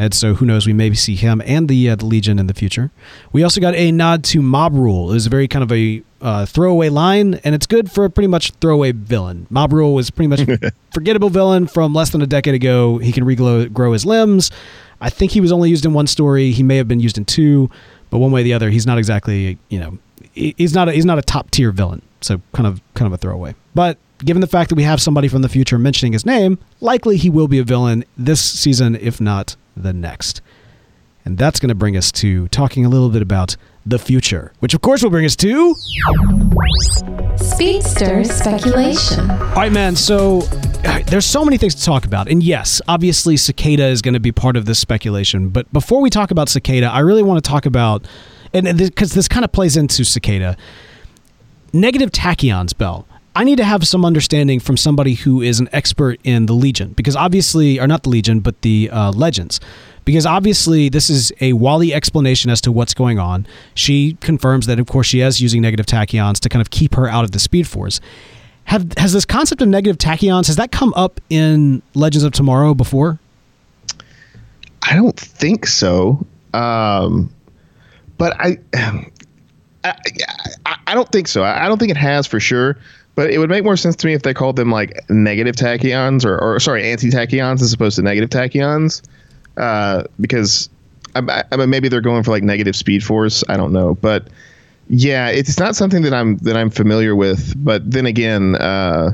And so, who knows? We maybe see him and the uh, the Legion in the future. We also got a nod to Mob Rule. It was a very kind of a uh, throwaway line, and it's good for a pretty much throwaway villain. Mob Rule was pretty much forgettable villain from less than a decade ago. He can regrow grow his limbs. I think he was only used in one story. He may have been used in two, but one way or the other, he's not exactly you know he's not a, he's not a top tier villain. So kind of kind of a throwaway. But given the fact that we have somebody from the future mentioning his name, likely he will be a villain this season, if not the next. And that's going to bring us to talking a little bit about the future, which of course will bring us to. Speedster speculation. All right, man. So there's so many things to talk about. And yes, obviously, Cicada is going to be part of this speculation. But before we talk about Cicada, I really want to talk about, and because this kind of plays into Cicada, negative tachyons, Bell. I need to have some understanding from somebody who is an expert in the Legion, because obviously, or not the Legion, but the uh, Legends. Because obviously, this is a Wally explanation as to what's going on. She confirms that, of course, she is using negative tachyons to kind of keep her out of the Speed Force. Have has this concept of negative tachyons has that come up in Legends of Tomorrow before? I don't think so. Um, but I, I, I, I don't think so. I I don't think it has for sure. But it would make more sense to me if they called them like negative tachyons or, or sorry, anti tachyons as opposed to negative tachyons. Uh, because I, I maybe they're going for like negative speed force. I don't know, but yeah, it's not something that I'm that I'm familiar with. But then again, uh,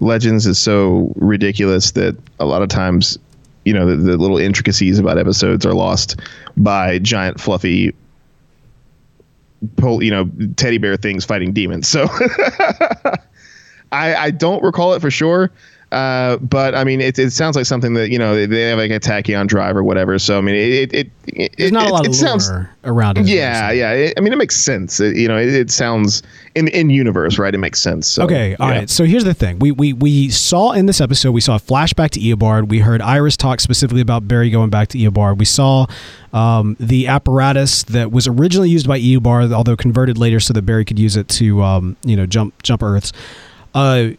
Legends is so ridiculous that a lot of times, you know, the, the little intricacies about episodes are lost by giant fluffy, pol- you know, teddy bear things fighting demons. So I, I don't recall it for sure. Uh, but I mean, it, it sounds like something that you know they, they have like a tachyon drive or whatever. So I mean, it it it, There's it, not a lot it of sounds around it. yeah, yeah. It, I mean, it makes sense. It, you know, it, sounds in in universe, right? It makes sense. So, Okay, all right. yeah. So here's the thing: we we we saw in this episode, we saw a flashback to Eobard. We heard Iris talk specifically about Barry going back to Eobard. We saw um, the apparatus that was originally used by Eobard, although converted later so that Barry could use it to um, you know jump jump Earths. Uh,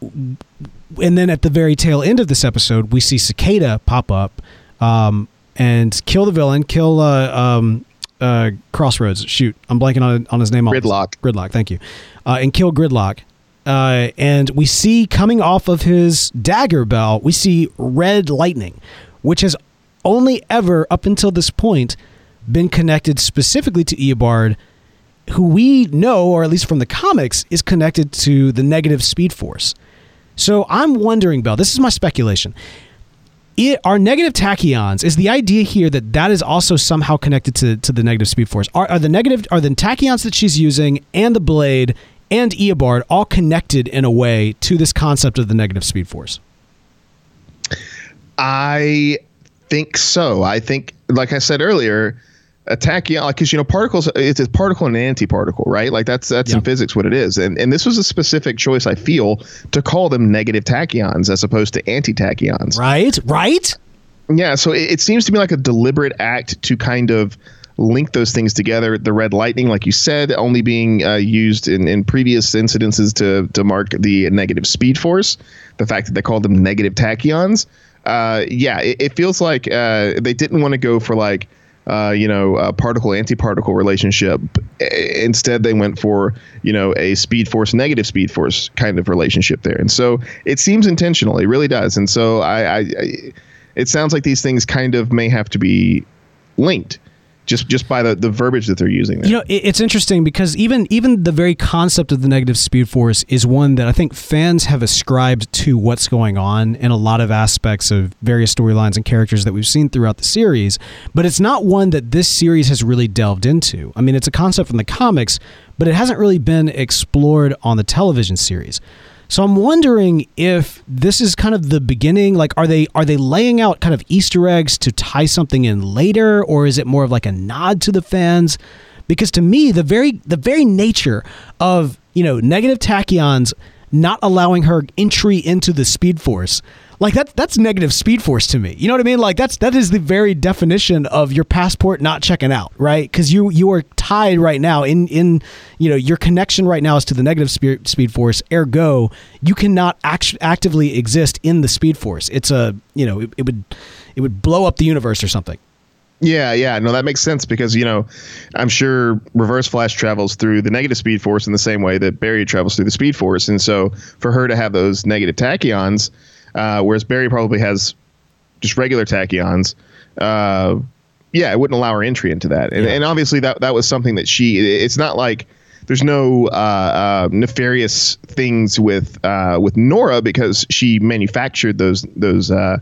and then at the very tail end of this episode, we see Cicada pop up um, and kill the villain, kill uh, um, uh, Crossroads. Shoot, I'm blanking on on his name. Gridlock. Gridlock. Thank you. Uh, and kill Gridlock. Uh, and we see coming off of his dagger bell, we see red lightning, which has only ever up until this point been connected specifically to Eobard, who we know, or at least from the comics, is connected to the negative speed force. So I'm wondering, Bell, this is my speculation. It, are negative tachyons is the idea here that that is also somehow connected to, to the negative speed force are, are the negative are the tachyons that she's using and the blade and eobard all connected in a way to this concept of the negative speed force I think so. I think, like I said earlier, a tachyon, because you know, particles, it's a particle and an antiparticle, right? Like that's that's in physics what it is. And and this was a specific choice I feel to call them negative tachyons as opposed to anti-tachyons. right right Yeah, so it, it seems to me like a deliberate act to kind of link those things together. The red lightning, like you said, only being uh, used in, in previous incidences to to mark the negative speed force. The fact that they called them negative tachyons. Uh, yeah, it, it, feels like uh, they didn't want to go for like uh, you know, a particle antiparticle relationship. Instead, they went for, you know, a speed force negative speed force kind of relationship there. And so it seems intentional. It really does. And so I, I, I it sounds like these things kind of may have to be linked just just by the, the verbiage that they're using. There. You know, it's interesting because even even the very concept of the negative speed force is one that I think fans have ascribed to what's going on in a lot of aspects of various storylines and characters that we've seen throughout the series. But it's not one that this series has really delved into. I mean, it's a concept from the comics, but it hasn't really been explored on the television series. So I'm wondering if this is kind of the beginning. Like, are they are they laying out kind of Easter eggs to tie something in later, or is it more of like a nod to the fans? Because to me, the very the very nature of you know negative tachyons not allowing her entry into the Speed Force like that that's negative speed force to me. You know what I mean? Like that's that is the very definition of your passport not checking out, right? Cuz you you are tied right now in in you know, your connection right now is to the negative speed speed force. Ergo, you cannot act- actively exist in the speed force. It's a, you know, it, it would it would blow up the universe or something. Yeah, yeah, no, that makes sense because you know, I'm sure Reverse Flash travels through the negative speed force in the same way that Barry travels through the speed force, and so for her to have those negative tachyons, uh, whereas Barry probably has just regular tachyons. Uh, yeah, it wouldn't allow her entry into that, and, yeah. and obviously that that was something that she. It's not like there's no uh, uh, nefarious things with uh, with Nora because she manufactured those those uh,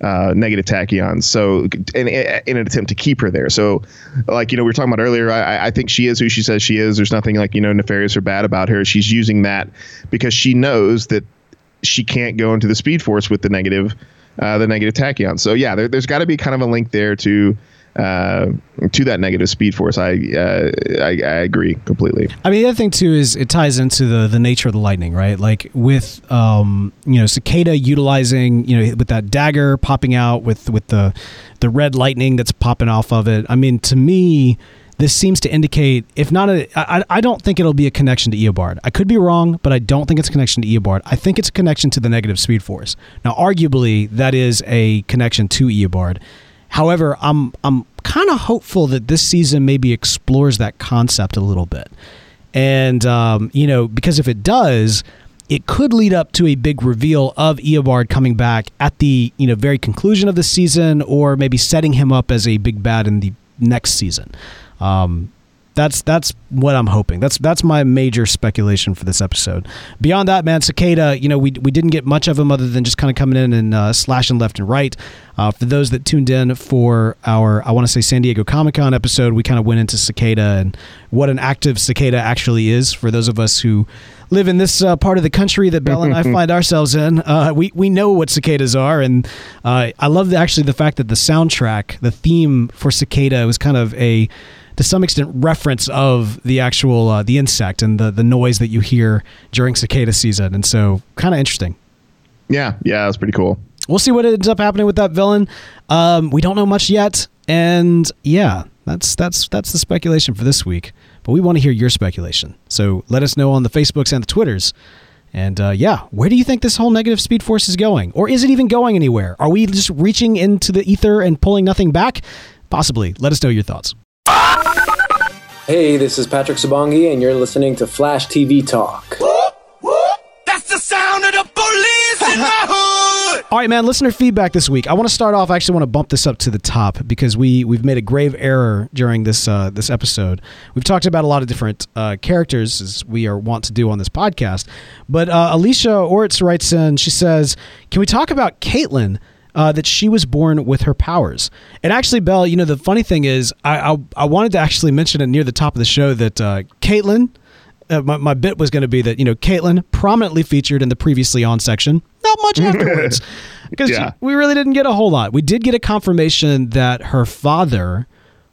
uh, negative tachyons. So in, in an attempt to keep her there. So like you know we were talking about earlier, I, I think she is who she says she is. There's nothing like you know nefarious or bad about her. She's using that because she knows that she can't go into the Speed Force with the negative, uh, the negative tachyon. So yeah, there, has got to be kind of a link there to uh, to that negative speed force. I, uh, I, I agree completely. I mean, the other thing too is it ties into the the nature of the lightning, right? Like with um, you know cicada utilizing you know with that dagger popping out with with the the red lightning that's popping off of it. I mean, to me this seems to indicate, if not a, I, I don't think it'll be a connection to Eobard. I could be wrong, but I don't think it's a connection to Eobard. I think it's a connection to the negative speed force. Now, arguably, that is a connection to Eobard. However, I'm I'm kind of hopeful that this season maybe explores that concept a little bit, and um, you know, because if it does, it could lead up to a big reveal of Eobard coming back at the you know very conclusion of the season, or maybe setting him up as a big bad in the next season. Um, that's that's what I'm hoping. That's that's my major speculation for this episode. Beyond that, man, Cicada, you know, we we didn't get much of him other than just kind of coming in and uh, slashing left and right. Uh, for those that tuned in for our, I want to say San Diego Comic Con episode, we kind of went into Cicada and what an active cicada actually is. For those of us who live in this uh, part of the country that Bell and I find ourselves in, uh, we we know what cicadas are, and uh, I love the, actually the fact that the soundtrack, the theme for Cicada, was kind of a to some extent reference of the actual uh, the insect and the the noise that you hear during cicada season, and so kind of interesting. Yeah, yeah, that's pretty cool. We'll see what ends up happening with that villain. Um, we don't know much yet, and yeah, that's that's that's the speculation for this week. But we want to hear your speculation, so let us know on the Facebooks and the Twitters. And uh, yeah, where do you think this whole negative speed force is going? Or is it even going anywhere? Are we just reaching into the ether and pulling nothing back? Possibly. Let us know your thoughts. Hey, this is Patrick Sabongui, and you're listening to Flash TV Talk. That's the sound of the police in my hood! All right, man. Listener feedback this week. I want to start off. I actually want to bump this up to the top because we we've made a grave error during this uh, this episode. We've talked about a lot of different uh, characters as we are want to do on this podcast. But uh, Alicia Oritz writes in. She says, "Can we talk about Caitlin?" Uh, that she was born with her powers. And actually, Bell, you know, the funny thing is, I I, I wanted to actually mention it near the top of the show that uh, Caitlin. Uh, my, my bit was going to be that you know Caitlin prominently featured in the previously on section, not much afterwards, because yeah. we really didn't get a whole lot. We did get a confirmation that her father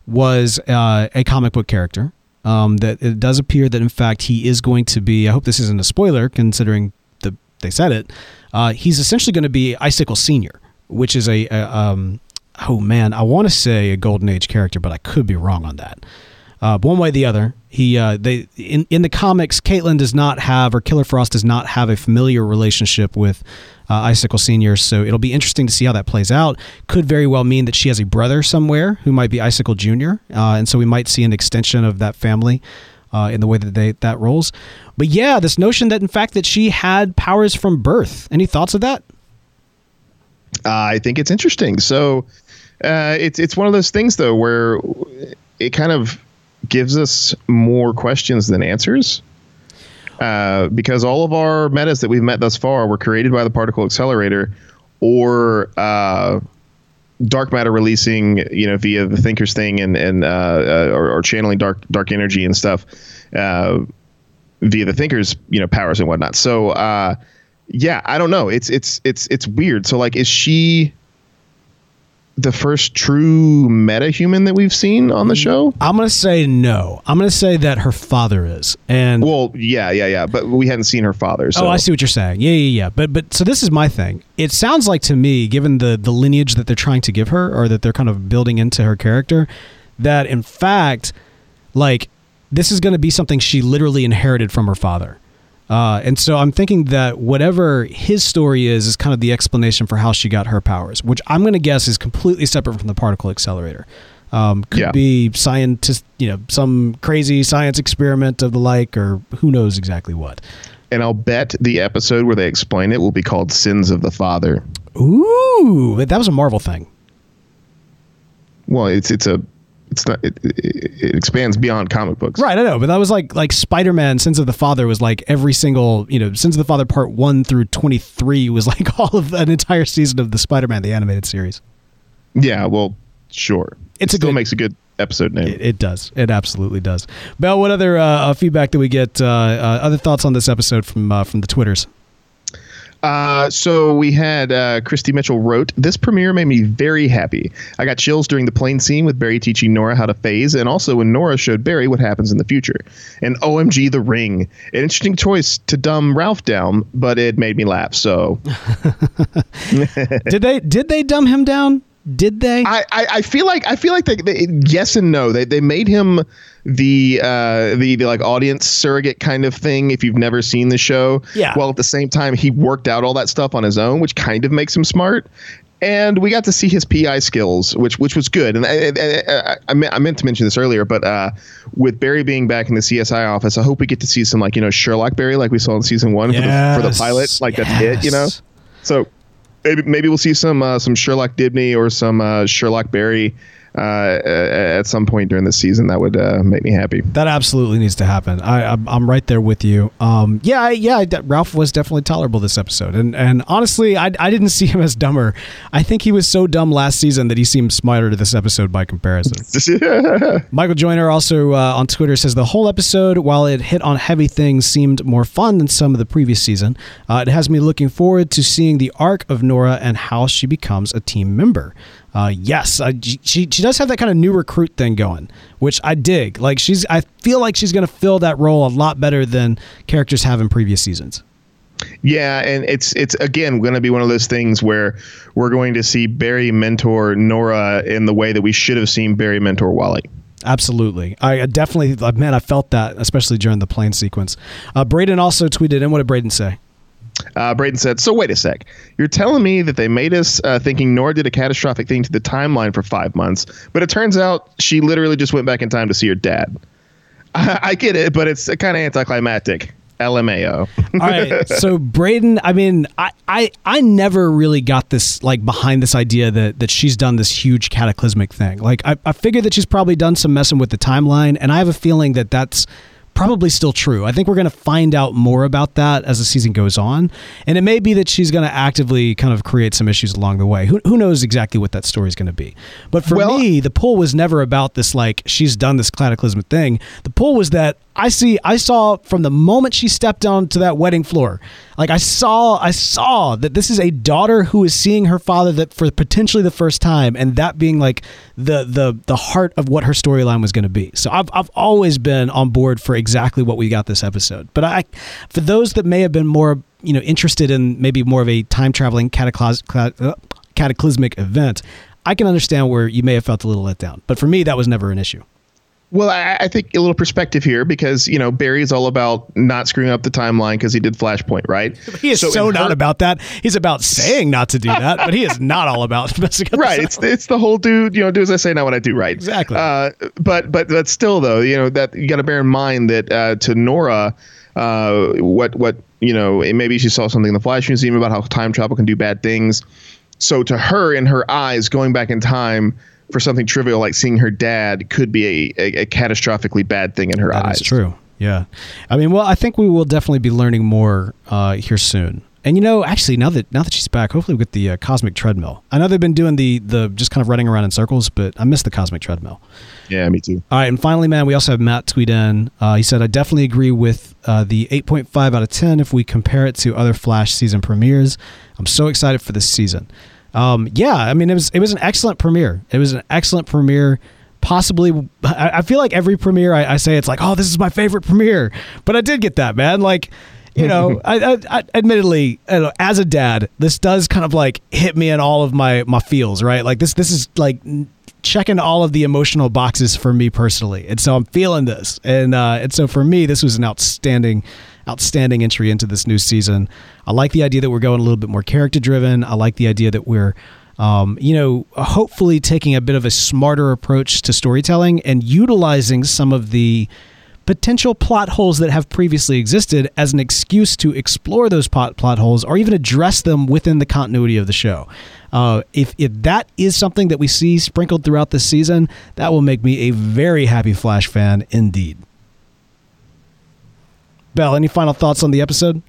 was uh, a comic book character. Um, that it does appear that in fact he is going to be. I hope this isn't a spoiler, considering the they said it. Uh, he's essentially going to be Icicle Senior which is a, a um, oh man, I want to say a Golden Age character, but I could be wrong on that. Uh, one way or the other, he uh, they in in the comics, Caitlin does not have or Killer Frost does not have a familiar relationship with uh, Icicle Senior. So it'll be interesting to see how that plays out. Could very well mean that she has a brother somewhere who might be Icicle Junior, uh, and so we might see an extension of that family. Uh, in the way that they that rolls, but yeah, this notion that in fact that she had powers from birth. Any thoughts of that? I think it's interesting. So uh, it's it's one of those things though where it kind of gives us more questions than answers. Uh, because all of our metas that we've met thus far were created by the particle accelerator or uh, dark matter releasing, you know, via the Thinker's thing and and uh, uh, or, or, channeling dark dark energy and stuff uh, via the Thinker's, you know, powers and whatnot. So uh, yeah, I don't know. It's it's it's it's weird. So like, is she? the first true meta human that we've seen on the show? I'm gonna say no. I'm gonna say that her father is. And well, yeah, yeah, yeah. But we hadn't seen her father. So. Oh, I see what you're saying. Yeah, yeah, yeah. But but so this is my thing. It sounds like to me, given the the lineage that they're trying to give her, or that they're kind of building into her character, that in fact, like this is going to be something she literally inherited from her father. Uh, and so I'm thinking that whatever his story is, is kind of the explanation for how she got her powers, which I'm going to guess is completely separate from the particle accelerator. Um, could yeah. be scientist, you know, some crazy science experiment of the like, or who knows exactly what. And I'll bet the episode where they explain it will be called "Sins of the Father." Ooh, that was a Marvel thing. Well, it's it's a it's not it, it, it, expands beyond comic books. Right i know but that was like like spider-man sins of the father was like every single you know sins of the father part 1 through 23 was like all of an entire season of the spider-man the animated series. Yeah well sure. It's it still good, makes a good episode name. It, it, does. It absolutely does. Bell what other uh, feedback do we get uh, uh, other thoughts on this episode from uh, from the twitters uh, so we had uh, Christy Mitchell wrote, This premiere made me very happy. I got chills during the plane scene with Barry teaching Nora how to phase, and also when Nora showed Barry what happens in the future. And OMG, The Ring. An interesting choice to dumb Ralph down, but it made me laugh. So, did they did they dumb him down? Did they? I, I, I feel like I feel like they, they yes and no. They they made him the uh the, the like audience surrogate kind of thing if you've never seen the show. Yeah. While at the same time he worked out all that stuff on his own, which kind of makes him smart. And we got to see his PI skills, which which was good. And I, I, I, meant, I meant to mention this earlier, but uh, with Barry being back in the CSI office, I hope we get to see some like you know Sherlock Barry, like we saw in season one yes. for, the, for the pilot. Like yes. that's it, you know. So maybe maybe we'll see some uh, some Sherlock Dibny or some uh, Sherlock Barry uh, at some point during the season. That would uh, make me happy. That absolutely needs to happen. I, I'm, I'm right there with you. Um, yeah, yeah. Ralph was definitely tolerable this episode, and and honestly, I, I didn't see him as dumber. I think he was so dumb last season that he seemed smarter to this episode by comparison. Michael Joyner also uh, on Twitter says the whole episode, while it hit on heavy things, seemed more fun than some of the previous season. Uh, it has me looking forward to seeing the arc of Nora and how she becomes a team member uh, yes, uh, she she does have that kind of new recruit thing going, which I dig. Like she's, I feel like she's going to fill that role a lot better than characters have in previous seasons. Yeah, and it's it's again going to be one of those things where we're going to see Barry mentor Nora in the way that we should have seen Barry mentor Wally. Absolutely. I definitely, man, I felt that, especially during the plane sequence. Uh, Braden also tweeted and What did Braden say? Uh, Braden said, "So wait a sec. You're telling me that they made us uh, thinking Nora did a catastrophic thing to the timeline for five months, but it turns out she literally just went back in time to see her dad. I, I get it, but it's kind of anticlimactic." LMAO. All right. So Braden, I mean, I, I I never really got this like behind this idea that that she's done this huge cataclysmic thing. Like I, I figured that she's probably done some messing with the timeline, and I have a feeling that that's probably still true. I think we're going to find out more about that as the season goes on. And it may be that she's going to actively kind of create some issues along the way. Who, who knows exactly what that story is going to be? But for well, me, the pull was never about this, like, she's done this cataclysmic thing. The pull was that I see I saw from the moment she stepped onto that wedding floor, like I saw I saw that this is a daughter who is seeing her father that for potentially the first time, and that being like the the the heart of what her storyline was going to be. So I've I've always been on board for exactly what we got this episode. But I, for those that may have been more you know interested in maybe more of a time traveling uh, cataclysmic event, I can understand where you may have felt a little let down. But for me, that was never an issue. Well, I, I think a little perspective here because you know Barry's all about not screwing up the timeline because he did Flashpoint, right? He is so, in not her- about that. He's about saying not to do that, but he is not all about messing up. the right. It's it's the whole dude. You know, do as I say, not what I do. Right. Exactly. Uh, but but but still, though, you know that you got to bear in mind that uh, to Nora, uh, what what you know, maybe she saw something in the Flash Museum about how time travel can do bad things. So to her, in her eyes, going back in time for something trivial like seeing her dad could be a, a, a catastrophically bad thing in her That eyes. is true. Yeah. I mean, well, I think we will definitely be learning more uh, here soon. And you know, actually, now that now that she's back, hopefully we get the uh, cosmic treadmill. I know they've been doing the the just kind of running around in circles, but I miss the cosmic treadmill. Yeah, me too. All right, and finally, man, we also have Matt tweet in. Uh, he said, "I definitely agree with uh, the 8.5 out of 10 if we compare it to other Flash season premieres. I'm so excited for this season. Um, yeah, I mean, it was it was an excellent premiere. It was an excellent premiere. Possibly, I, I feel like every premiere I, I say it's like, oh, this is my favorite premiere. But I did get that, man. Like, you know, I, I, I admittedly, know, as a dad, this does kind of like hit me in all of my my feels, right? Like this, this is like checking all of the emotional boxes for me personally, and so I'm feeling this, and uh, and so for me, this was an outstanding, outstanding entry into this new season. I like the idea that we're going a little bit more character driven. I like the idea that we're um, you know, hopefully taking a bit of a smarter approach to storytelling and utilizing some of the potential plot holes that have previously existed as an excuse to explore those plot, plot holes or even address them within the continuity of the show. Uh, if, if that is something that we see sprinkled throughout the season, that will make me a very happy Flash fan indeed. Bell, any final thoughts on the episode?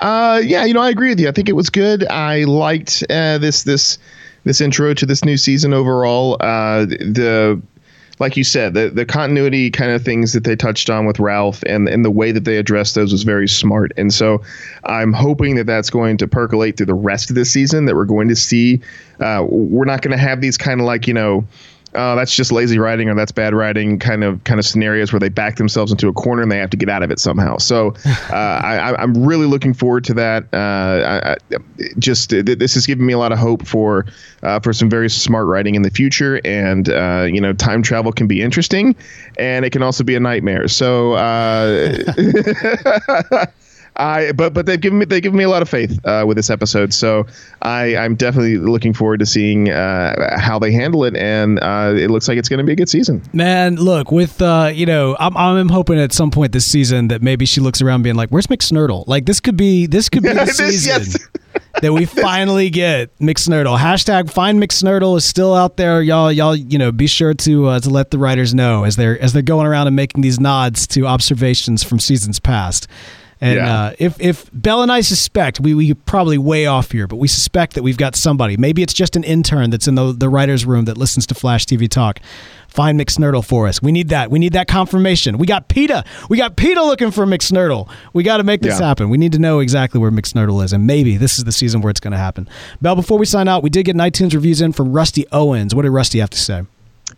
Uh, yeah, you know, I agree with you. I think it was good. I liked uh, this this this intro to this new season overall. Uh, the like you said, the the continuity kind of things that they touched on with Ralph and and the way that they addressed those was very smart. And so, I'm hoping that that's going to percolate through the rest of the season. That we're going to see. Uh, we're not going to have these kind of like you know. Uh, that's just lazy writing or that's bad writing kind of kind of scenarios where they back themselves into a corner and they have to get out of it somehow. So uh, I, I'm really looking forward to that. Uh, I, I, just th- this has given me a lot of hope for uh, for some very smart writing in the future. And uh, you know, time travel can be interesting, and it can also be a nightmare. So. I but but they've given me they give me a lot of faith uh, with this episode, so I I'm definitely looking forward to seeing uh, how they handle it, and uh, it looks like it's going to be a good season. Man, look, with uh, you know, I'm I'm hoping at some point this season that maybe she looks around being like, "Where's McSnurdle?" Like this could be this could be the season yes. that we finally get McSnurdle. Hashtag Find McSnurdle is still out there, y'all. Y'all, you know, be sure to uh, to let the writers know as they're as they're going around and making these nods to observations from seasons past. And Yeah. uh, if if Bell and I suspect we we probably way off here, but we suspect that we've got somebody. Maybe it's just an intern that's in the the writers' room that listens to Flash TV Talk. Find McSnurdle for us. We need that. We need that confirmation. We got PETA. We got PETA looking for McSnurdle. We got to make this Yeah. happen. We need to know exactly where McSnurdle is, and maybe this is the season where it's going to happen. Bell, before we sign out, we did get an iTunes reviews in from Rusty Owens. What did Rusty have to say?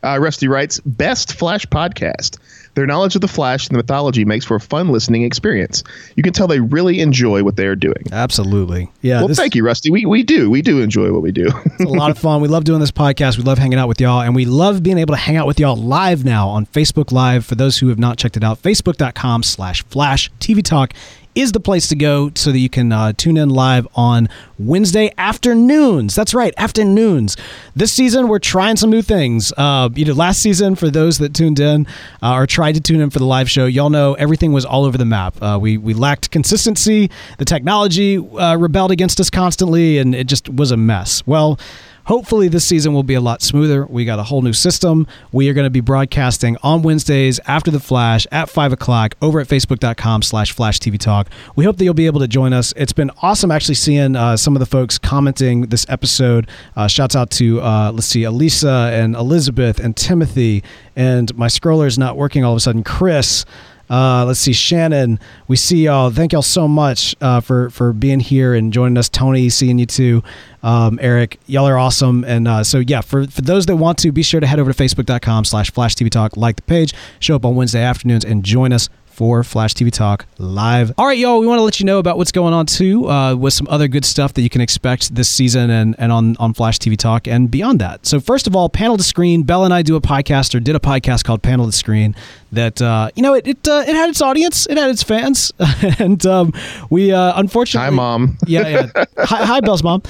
Uh, Rusty writes, "Best Flash podcast. Their knowledge of the Flash and the mythology makes for a fun listening experience. You can tell they really enjoy what they are doing." Absolutely. Yeah. well, this- thank you, Rusty. We we do we do enjoy what we do. It's a lot of fun. We love doing this podcast. We love hanging out with y'all, and we love being able to hang out with y'all live now on Facebook Live. For those who have not checked it out, facebook.com slash flash TV Talk is the place to go so that you can uh, tune in live on Wednesday afternoons. That's right, afternoons. This season, we're trying some new things. Uh, you know, last season, for those that tuned in uh, or tried to tune in for the live show, y'all know everything was all over the map. Uh, we we lacked consistency. The technology uh, rebelled against us constantly, and it just was a mess. Well. Hopefully, this season will be a lot smoother. We got a whole new system. We are going to be broadcasting on Wednesdays after the Flash at 5 o'clock over at facebook.com slash Flash TV Talk. We hope that you'll be able to join us. It's been awesome actually seeing uh, some of the folks commenting this episode. Uh, shouts out to, uh, let's see, Elisa and Elizabeth and Timothy. And my scroller is not working all of a sudden. Chris. Uh, let's see, Shannon. We see y'all. Thank y'all so much uh, for for being here and joining us. Tony, seeing you too. Um, Eric, y'all are awesome. And uh, so yeah, for for those that want to, be sure to head over to facebook.com/slash Flash TV Talk, like the page, show up on Wednesday afternoons, and join us for Flash TV Talk live. All right, y'all, we want to let you know about what's going on too uh, with some other good stuff that you can expect this season and, and on, on Flash TV Talk and beyond that. So, first of all, Panel to Screen. Bell and I do a podcast or did a podcast called Panel to Screen that, uh, you know, it it, uh, it had its audience, it had its fans. and um, we uh, unfortunately. Hi, Mom. yeah, yeah. Hi, hi, Bell's mom.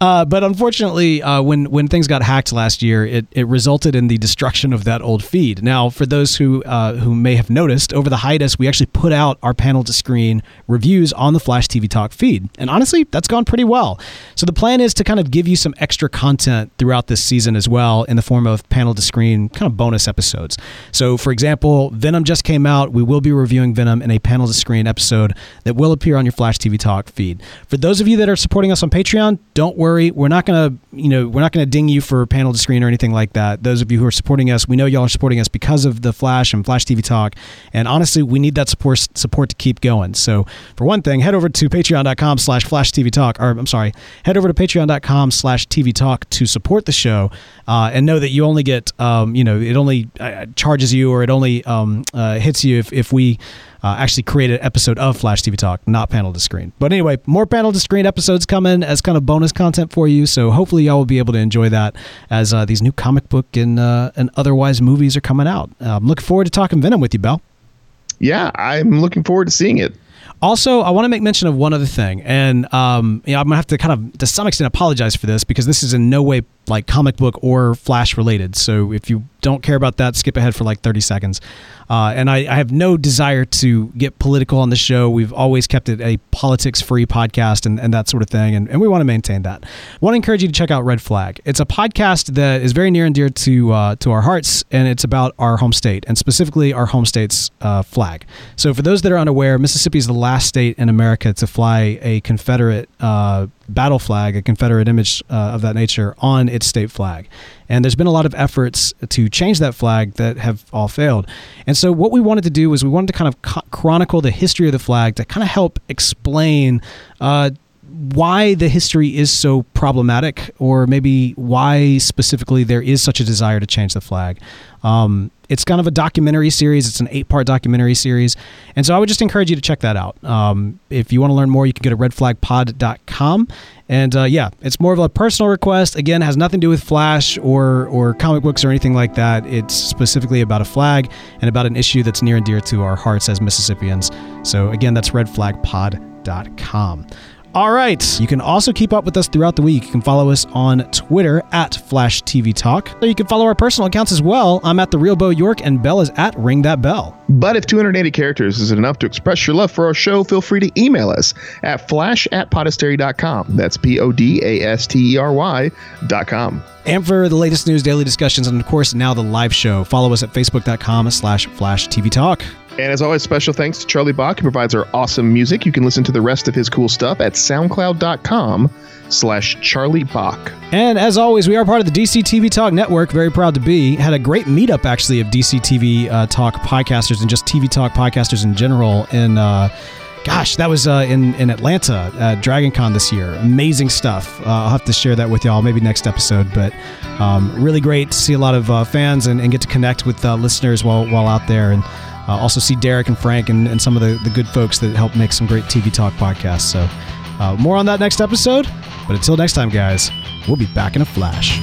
Uh, but unfortunately, uh, when when things got hacked last year, it, it resulted in the destruction of that old feed. Now, for those who uh, who may have noticed, over the hiatus, we actually put out our panel to screen reviews on the Flash TV Talk feed, and honestly, that's gone pretty well. So the plan is to kind of give you some extra content throughout this season as well, in the form of panel to screen kind of bonus episodes. So, for example, Venom just came out. We will be reviewing Venom in a panel to screen episode that will appear on your Flash TV Talk feed. For those of you that are supporting us on Patreon, don't worry, we're not gonna, you know, we're not gonna ding you for panel to screen or anything like that. Those of you who are supporting us, we know y'all are supporting us because of the Flash and Flash TV Talk, and honestly, we need that support support to keep going. So, for one thing, head over to Patreon.com/slash Flash TV Talk, or I'm sorry, head over to Patreon.com/slash TV Talk to support the show, uh, and know that you only get, um, you know, it only uh, charges you or it only um, uh, hits you if if we uh, actually create an episode of Flash TV Talk, not panel to screen. But anyway, more panel to screen episodes coming as kind of bonus content for you. So hopefully y'all will be able to enjoy that as uh, these new comic book and uh, and otherwise movies are coming out. I'm looking forward to talking Venom with you, Bell. Yeah, I'm looking forward to seeing it. Also, I want to make mention of one other thing, and um, you know, I'm gonna have to kind of, to some extent, apologize for this because this is in no way like comic book or Flash related. So if you don't care about that, skip ahead for like 30 seconds. Uh, and I, I, have no desire to get political on the show. We've always kept it a politics free podcast and, and that sort of thing. And, and we want to maintain that. I want to encourage you to check out Red Flag. It's a podcast that is very near and dear to, uh, to our hearts, and it's about our home state and specifically our home state's uh, flag. So for those that are unaware, Mississippi is the last state in America to fly a Confederate uh, battle flag, a Confederate image uh, of that nature, on its state flag. And there's been a lot of efforts to change that flag that have all failed. And so, what we wanted to do was we wanted to kind of co- chronicle the history of the flag to kind of help explain. Uh, why the history is so problematic, or maybe why specifically there is such a desire to change the flag. Um, it's kind of a documentary series. It's an eight part documentary series. And so I would just encourage you to check that out. Um, if you want to learn more, you can go to redflagpod.com. And uh, yeah, it's more of a personal request. Again, has nothing to do with Flash or, or comic books or anything like that. It's specifically about a flag and about an issue that's near and dear to our hearts as Mississippians. So again, that's redflagpod.com. All right. You can also keep up with us throughout the week. You can follow us on Twitter at Flash TV Talk. Or you can follow our personal accounts as well. I'm at the Real Bo York, and Bell is at Ring That Bell. But if 280 characters isn't enough to express your love for our show, feel free to email us at flash at podastery.com. That's P O D A S T E R Y.com. And for the latest news, daily discussions, and of course now the live show, follow us at facebook.com slash flash TV Talk. And as always, special thanks to Charlie Bach, who provides our awesome music. You can listen to the rest of his cool stuff at soundcloud.com slash Charlie Bach. And as always, we are part of the DC TV Talk Network. Very proud to be. Had a great meetup, actually, of DC TV uh, Talk podcasters and just TV Talk podcasters in general. in... uh, gosh, that was uh, in, in Atlanta at Dragon Con this year. Amazing stuff. Uh, I'll have to share that with y'all maybe next episode. But um, really great to see a lot of uh, fans and, and, get to connect with uh, listeners while, while out there. And uh, also see Derek and Frank and, and some of the, the good folks that help make some great TV Talk podcasts. So uh, more on that next episode. But until next time, guys, we'll be back in a flash.